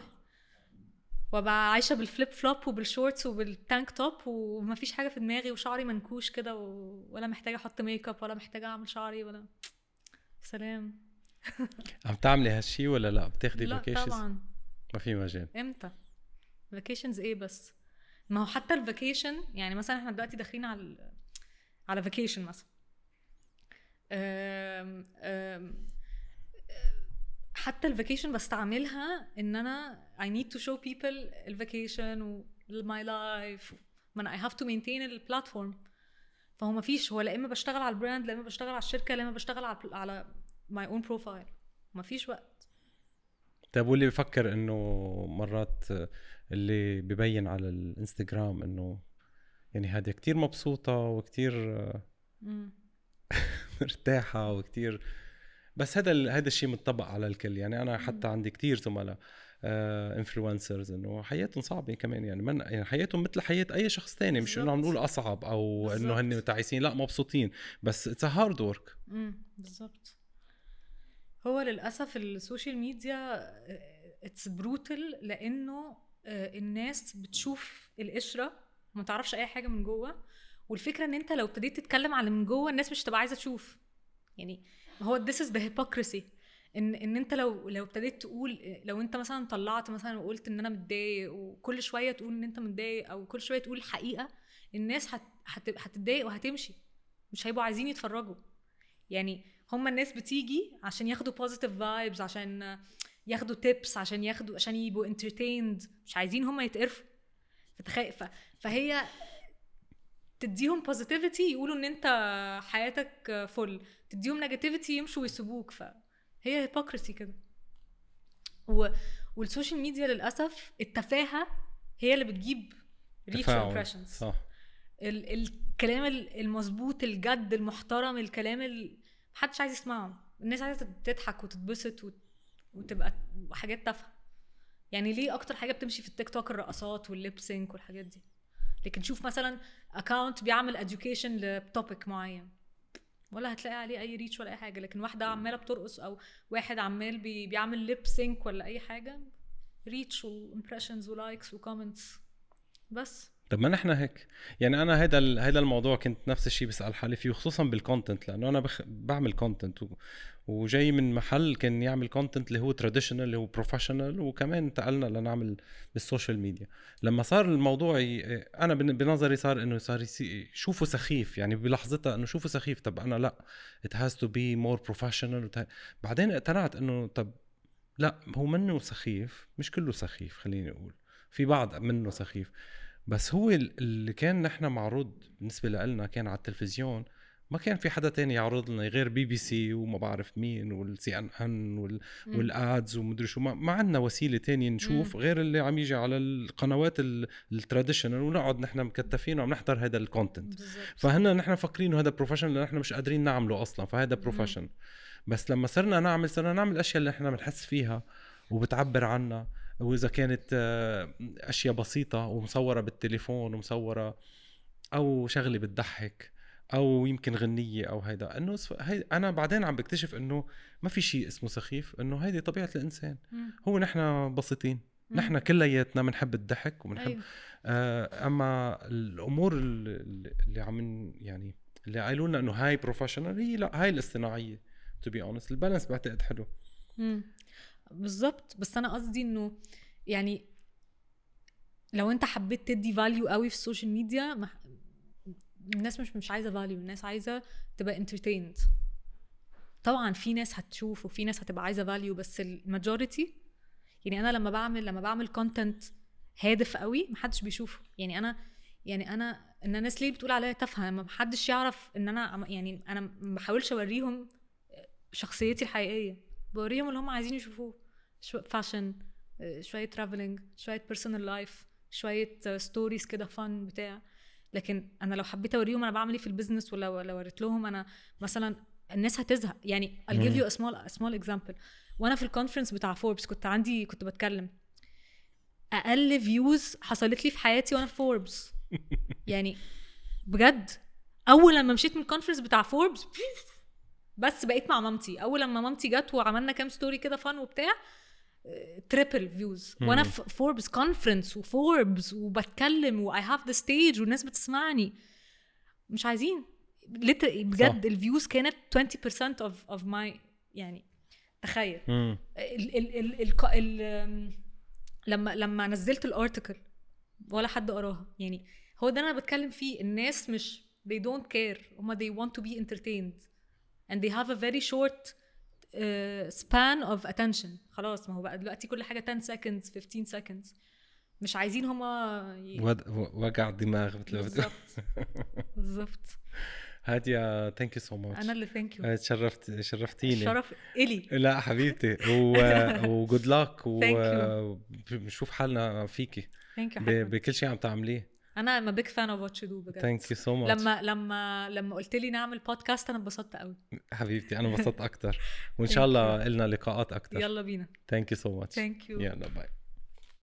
وأبقى عايشة بال flip flop وبال shorts وبال tank top ومفيش حاجة في دماغي وشعري منكوش كده و... ولا محتاجة أحط make up ولا محتاجة أعمل شعري ولا سلام. عم تعملي هالشي ولا لا؟ بتاخدي لا vacations طبعا. ما في مجال. إمتى؟ vacations إيه بس؟ ما هو حتى ال vacation يعني مثلا إحنا دلوقتي داخلين على على vacation مثلا. أم- أم- حتى ال vacation بستعملها إن أنا I need to show people ال vacation و my life. ما أنا I have to maintain ال platform فهو ما فيش هو لا إما بشتغل على ال brand لا إما بشتغل على الشركة لا إما بشتغل على على my own profile. ما فيش وقت. طيب واللي بفكر إنه مرات اللي ببين على الإنستغرام إنه يعني هذه كتير مبسوطة وكتير مم. مرتاحة وكتير بس هذا ال- هذا الشيء متطبق على الكل. يعني أنا حتى عندي كتير زملاء influencers إنه حياتهم صعبة كمان. يعني من يعني حياتهم مثل حياة أي شخص تاني. مش إنه عم. نقول أصعب أو إنه. هن تعيسين لا مبسوطين بس it's hard work بالظبط هو للأسف ال social media it's brutal لأنه آه، الناس بتشوف القشرة وما تعرفش أي حاجة من جوه والفكرة إن أنت لو ابتديت تتكلم على من جوه الناس مش هتبقى عايزة تشوف. يعني هو this is the hypocrisy. إن إن أنت لو لو ابتديت تقول لو أنت مثلا طلعت مثلا وقلت إن أنا متضايق وكل شوية تقول إن أنت متضايق أو كل شوية تقول الحقيقة الناس هت هت هتتضايق وهتمشي. مش هيبقوا عايزين يتفرجوا. يعني هما الناس بتيجي عشان ياخدوا positive vibes عشان ياخدوا tips عشان ياخدوا عشان يبقوا entertained. مش عايزين هما يتقرفوا. فتخيل ف... فهي تديهم positivity يقولوا إن أنت حياتك فل تديهم negativity يمشوا ويسيبوك. فهي hypocrisy كده. و... وال social media للأسف التفاهة هي اللي بتجيب تفاعل. impressions. صح. ال- الكلام ال- المظبوط الجد المحترم الكلام اللي محدش عايز يسمعه الناس عايزة تضحك وتتبسط وت- وتبقى حاجات تافهة. يعني ليه أكتر حاجة بتمشي في التيك توك الرقصات وال lip sync والحاجات دي؟ لكن شوف مثلا account بيعمل education ل topic معين. ولا هتلاقي عليه أي reach ولا أي حاجة. لكن واحدة عمالة بترقص أو واحد عمال بي بيعمل lip sync ولا أي حاجة reach و impressions و likes و comments بس. طب ما نحن هيك. يعني أنا هيدا ال- هيدا الموضوع كنت نفس الشيء بسأل حالي فيه خصوصا بال content لأنه أنا بخ... بعمل content و... وجاي من محل كان يعمل content اللي هو traditional اللي هو professional وكمان انتقلنا لنعمل بال social media لما صار الموضوع ي... أنا بن- بنظري صار إنه صار يسي... شوفه سخيف يعني بلحظتها إنه شوفه سخيف. طب أنا لأ has to be more professional وت... بعدين اقتنعت إنه طب لأ هو منه سخيف مش كله سخيف خليني أقول. في بعض منه سخيف. بس هو ال- اللي كان نحن معروض بالنسبة لنا كان على التلفزيون ما كان في حدا تاني يعرض لنا غير بي بي سي وما بعرف مين وال CNN مم. وال ads ومدري شو ما, ما عندنا وسيلة تانية نشوف غير اللي عم يجي على القنوات ال- ال traditional ونقعد نحن مكتفين وعم نحضر هذا ال content فهنا نحن فاكرينه هذا professional نحن مش قادرين نعمله أصلا فهذا profession بس لما صرنا نعمل صرنا نعمل الاشياء اللي نحن بنحس فيها وبتعبر عنا واذا كانت آه، أشياء بسيطة ومصورة بالتليفون ومصورة أو شغلة بتضحك أو يمكن غنية أو هيدا إنه هي أنا بعدين عم بكتشف إنه ما في شيء اسمه سخيف إنه هيدي طبيعة الإنسان مم. هو نحن بسيطين مم. نحن كلياتنا بنحب الضحك وبنحب أيوه آه، أما الأمور اللي, عم يعني اللي قالوا لنا إنه هاي professional هي لا هاي الاصطناعية to be honest ال balance بعتقد حلو مم. بالظبط. بس أنا قصدي إنه يعني لو أنت حبيت تدي value قوي في ال social media الناس مش مش عايزة فاليو الناس عايزة تبقى entertained طبعا في ناس هتشوف وفي ناس هتبقى عايزة value بس ال majority يعني أنا لما بعمل لما بعمل content هادف قوي محدش بيشوفه. يعني أنا يعني أنا إن الناس ليه بتقول عليا تافهة؟ ما محدش يعرف إن أنا يعني أنا ما بحاولش أوريهم شخصيتي الحقيقية. بوريهم اللي هم عايزين يشوفوه. شو fashion شوية traveling شوية personal life شوية stories كده fun بتاع. لكن أنا لو حبيت أوريهم أنا بعمل إيه في ال business ولا ولا وريت لهم أنا مثلا الناس هتزهق. يعني I'll give you a small a small example. وأنا في ال conference بتاع فوربس كنت عندي كنت بتكلم. أقل views حصلت لي في حياتي وأنا في فوربس يعني بجد. أول لما مشيت من ال conference بتاع فوربس بس بقيت مع مامتي. أول لما مامتي جت وعملنا كام story كده fun وبتاع triple views وأنا. في فوربس conference وفوربس وبتكلم و I have the stage والناس بتسمعني. مش عايزين. بجد ال views كانت 20% of of my يعني تخيل. ال ال ال ال ال لما لما نزلت الارتكل ولا حد قراها. يعني هو ده أنا بتكلم فيه. الناس مش they don't care. هما they want to be entertained. And they have a very short uh, span of attention. خلاص ما هو بقى دلوقتي كل حاجة 10 seconds 15 seconds. مش عايزين هما ي... وجع دماغ بالظبط. بالظبط. هادية thank you so أنا much اللي thank you تشرفت شرفتيني. الشرف إلي. لا حبيبتي. وجود لك وبنشوف حالنا فيكي. thank you بكل شيء عم تعمليه. أنا I'm big fan of what you do بجد. ثانك يو سو ماتش لما لما لما قلت لي نعمل بودكاست أنا انبسطت قوي. حبيبتي أنا انبسطت أكثر وإن شاء الله لنا لقاءات أكثر يلا بينا. thank you so much thank you يلا bye